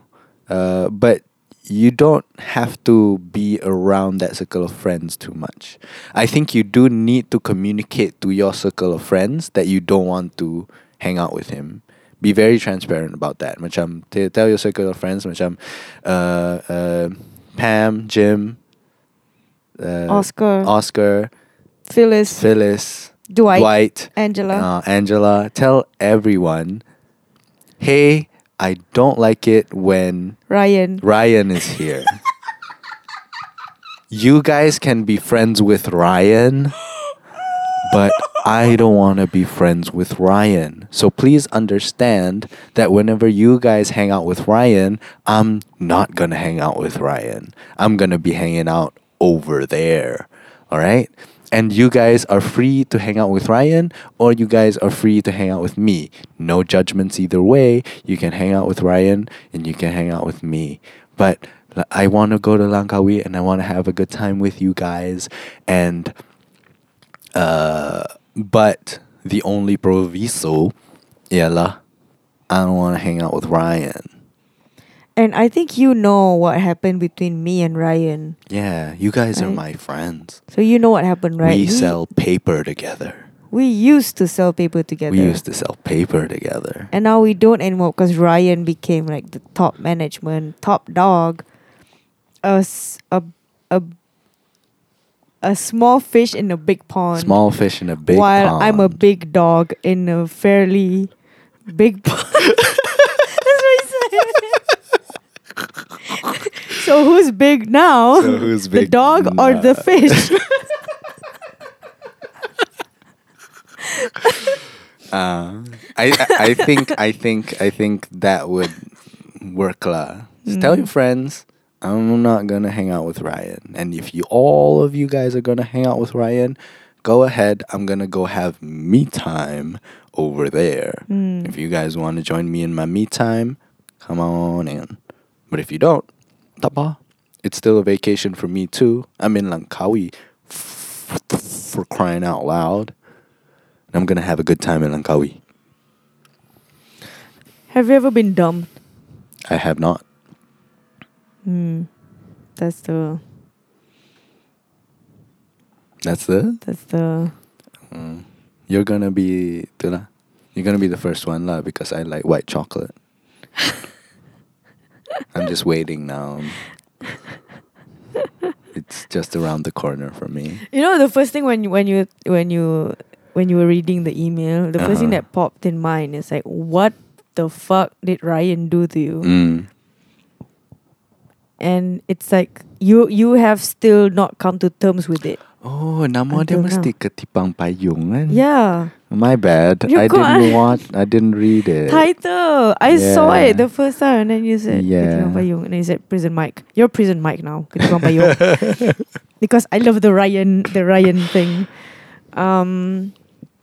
uh, but you don't have to be around that circle of friends too much. I think you do need to communicate to your circle of friends that you don't want to hang out with him. Be very transparent about that. Macam t- tell your circle of friends macam uh, uh, Pam, Jim, uh, Oscar, Oscar, Phyllis, Phyllis, Dwight, Dwight, Angela. uh, Angela, tell everyone, hey, I don't like it when Ryan. Ryan is here. you guys can be friends with Ryan, but I don't want to be friends with Ryan. So please understand that whenever you guys hang out with Ryan, I'm not going to hang out with Ryan. I'm going to be hanging out over there. All right? And you guys are free to hang out with Ryan or you guys are free to hang out with me. No judgments either way. You can hang out with Ryan and you can hang out with me. But I want to go to Langkawi and I want to have a good time with you guys. And uh, but the only proviso, ialah, I don't want to hang out with Ryan. And I think you know what happened between me and Ryan. Yeah, you guys are my friends. So you know what happened, right? We sell paper together. We used to sell paper together. We used to sell paper together. And now we don't anymore because Ryan became like the top management, top dog. A, a, a, a small fish in a big pond. Small fish in a big pond. while pond. I'm a big dog in a fairly big pond. That's what he said. so who's big now? So who's the big dog or the fish? Uh, I, I I think I think I think that would work lah. Just Tell your Mm. friends I'm not gonna hang out with Ryan, and if you all of you guys are gonna hang out with Ryan, go ahead. I'm gonna go have me time over there. Mm. If you guys want to join me in my me time, come on in. But if you don't, tapa. It's still a vacation for me too. I'm in Langkawi for crying out loud. And I'm gonna have a good time in Langkawi. Have you ever been dumped? I have not. Hmm. That's the That's the. that's the Mm. You're gonna be. You're gonna be the first one lah because I like white chocolate. I'm just waiting now. It's just around the corner for me. You know the first thing when you when you when you when you were reading the email, the first thing Uh-huh. that popped in mind is like, what the fuck did Ryan do to you? Mm. And it's like you you have still not come to terms with it. Oh, nama dia Until mesti ketipang payung kan? Yeah. My bad. You I didn't watch. I didn't read it. Title. I saw it the first time and then you said Yeah. Ketipang Payung and then you said Prison Mike. You're Prison Mike now. Ketipang Payung. because I love the Ryan the Ryan thing. Um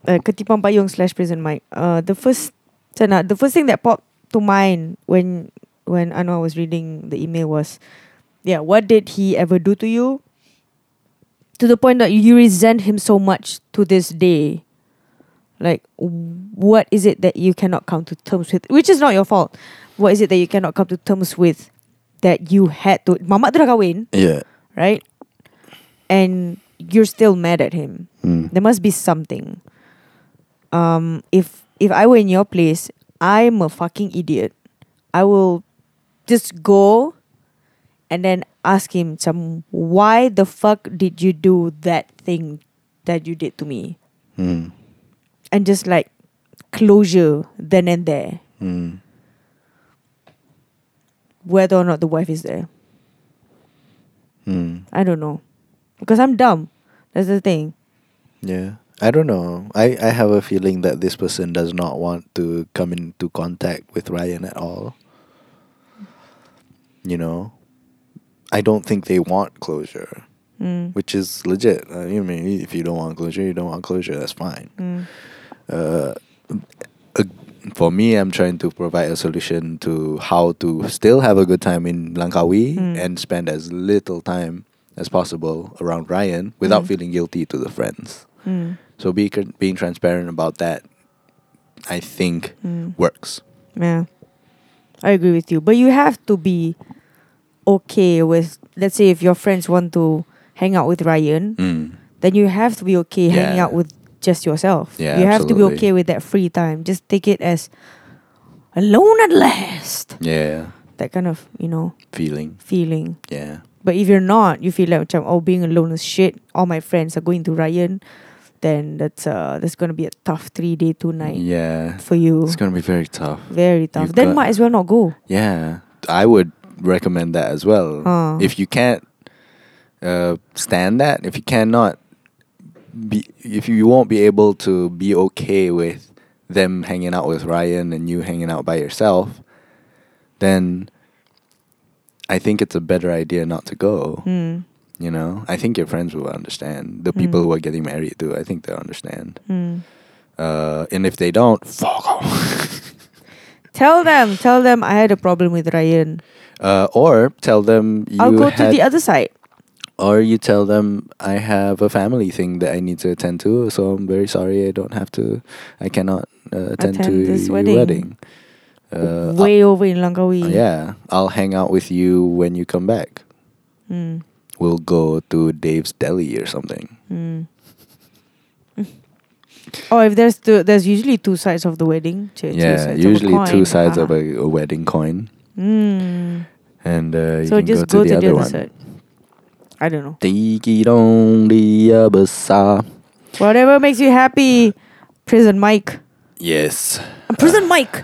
uh, Ketipang Payung slash Prison Mike. Uh the first the first thing that popped to mind when when Anwar was reading the email was yeah, what did he ever do to you? To the point that you resent him so much to this day. Like, what is it that you cannot come to terms with? Which is not your fault. What is it that you cannot come to terms with that you had to? Mama tu dah kahwin, Yeah. right? And you're still mad at him. Mm. There must be something. Um, if if I were in your place, I'm a fucking idiot. I will just go and then ask him some why the fuck did you do that thing that you did to me? Mm. And just like closure then and there. Mm. whether or not the wife is there. Hmm. I don't know. Because I'm dumb. That's the thing. Yeah. I don't know. I, I have a feeling that this person does not want to come into contact with Ryan at all. You know? I don't think they want closure, Mm. which is legit. I mean, if you don't want closure, you don't want closure. That's fine. Mm. Uh, uh, for me, I'm trying to provide a solution to how to still have a good time in Langkawi Mm. and spend as little time as possible around Ryan without Mm. feeling guilty to the friends. Mm. So be, being transparent about that, I think, Mm. works. Yeah. I agree with you. But you have to be okay with let's say if your friends want to hang out with Ryan, Mm. then you have to be okay hanging out with just yourself. Yeah, you have to be okay with that free time. Just take it as alone at last. Yeah, That kind of, you know, feeling. feeling. Yeah. But if you're not, you feel like oh being alone is shit. All my friends are going to Ryan, then that's uh that's gonna be a tough three day, two night Yeah. for you. It's gonna be very tough. Very tough. You've then might as well not go. Yeah, I would recommend that as well. If you can't uh, stand that, if you cannot be, if you won't be able to be okay with them hanging out with Ryan and you hanging out by yourself, then I think it's a better idea not to go. Mm. You know, I think your friends will understand. The people Mm. who are getting married too, I think they'll understand. Mm. Uh, and if they don't, fuck off. Tell them, tell them I had a problem with Ryan. Uh, or tell them you I'll go to the other side. Or you tell them I have a family thing that I need to attend to, so I'm very sorry I don't have to, I cannot uh, attend, Attend to this your wedding. wedding. Uh, Way over in Langkawi. uh, yeah, I'll hang out with you when you come back. Mm. We'll go to Dave's Deli or something. Mm. oh, if there's two, there's usually two sides of the wedding. Two, two yeah, of a usually two sides of Ah. a, a wedding coin, Mm. And uh, you So just go to the other one. side. I don't know. Tiki dong dia besar. Whatever makes you happy. Prison Mike. Yes, And Prison Mike.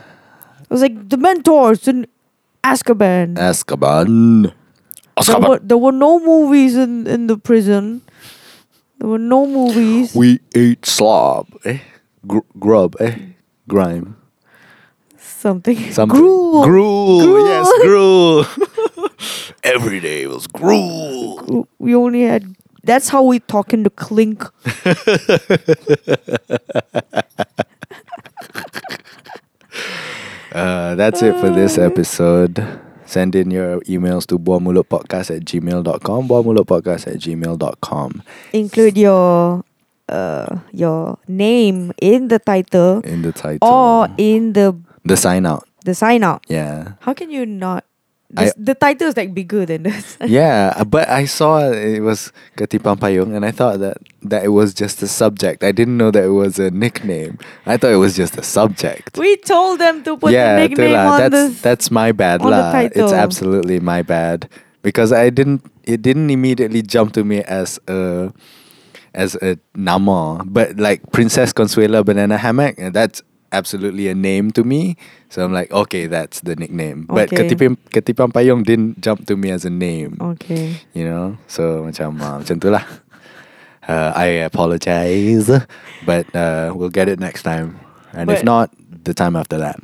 It was like the Dementors in Azkaban. Azkaban. There Azkaban. were, there were no movies in, in the prison. There were no movies. We ate slob. Eh? Gr- grub. Eh? Grime. Something. Something. Gruel. Gruel. Gruel. Yes, gruel. Every day was gruel. We only had. That's how we talk in the clink. Uh, that's it for this episode. Send in your emails to buamulutpodcast at gmail.com. Buamulutpodcast at gmail.com. Include your uh your name in the title In the title. or in the the sign out. the sign out. Yeah. How can you not? I- the title is like bigger than this. yeah, uh, but I saw it was Ketipang Payung and I thought that, that it was just a subject. I didn't know that it was a nickname. I thought it was just a subject. we told them to put yeah, the nickname on that's the. that's my bad lah. It's absolutely my bad because I didn't. It didn't immediately jump to me as a as a nama, but like Princess Consuela Banana Hammock, and that's absolutely a name to me. So I'm like, okay, that's the nickname. But Okay. Ketipang Payung didn't jump to me as a name. Okay. You know, so macam uh, macam tu lah. Uh, I apologize, but uh, we'll get it next time, and if not, the time after that.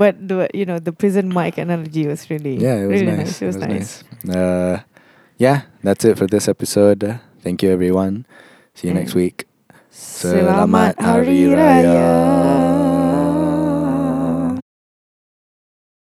But the you know the Prison Mike analogy was really Yeah, it was really nice. It was, nice. Uh, yeah, that's it for this episode. Thank you, everyone. See you next week. Selamat Hari Raya.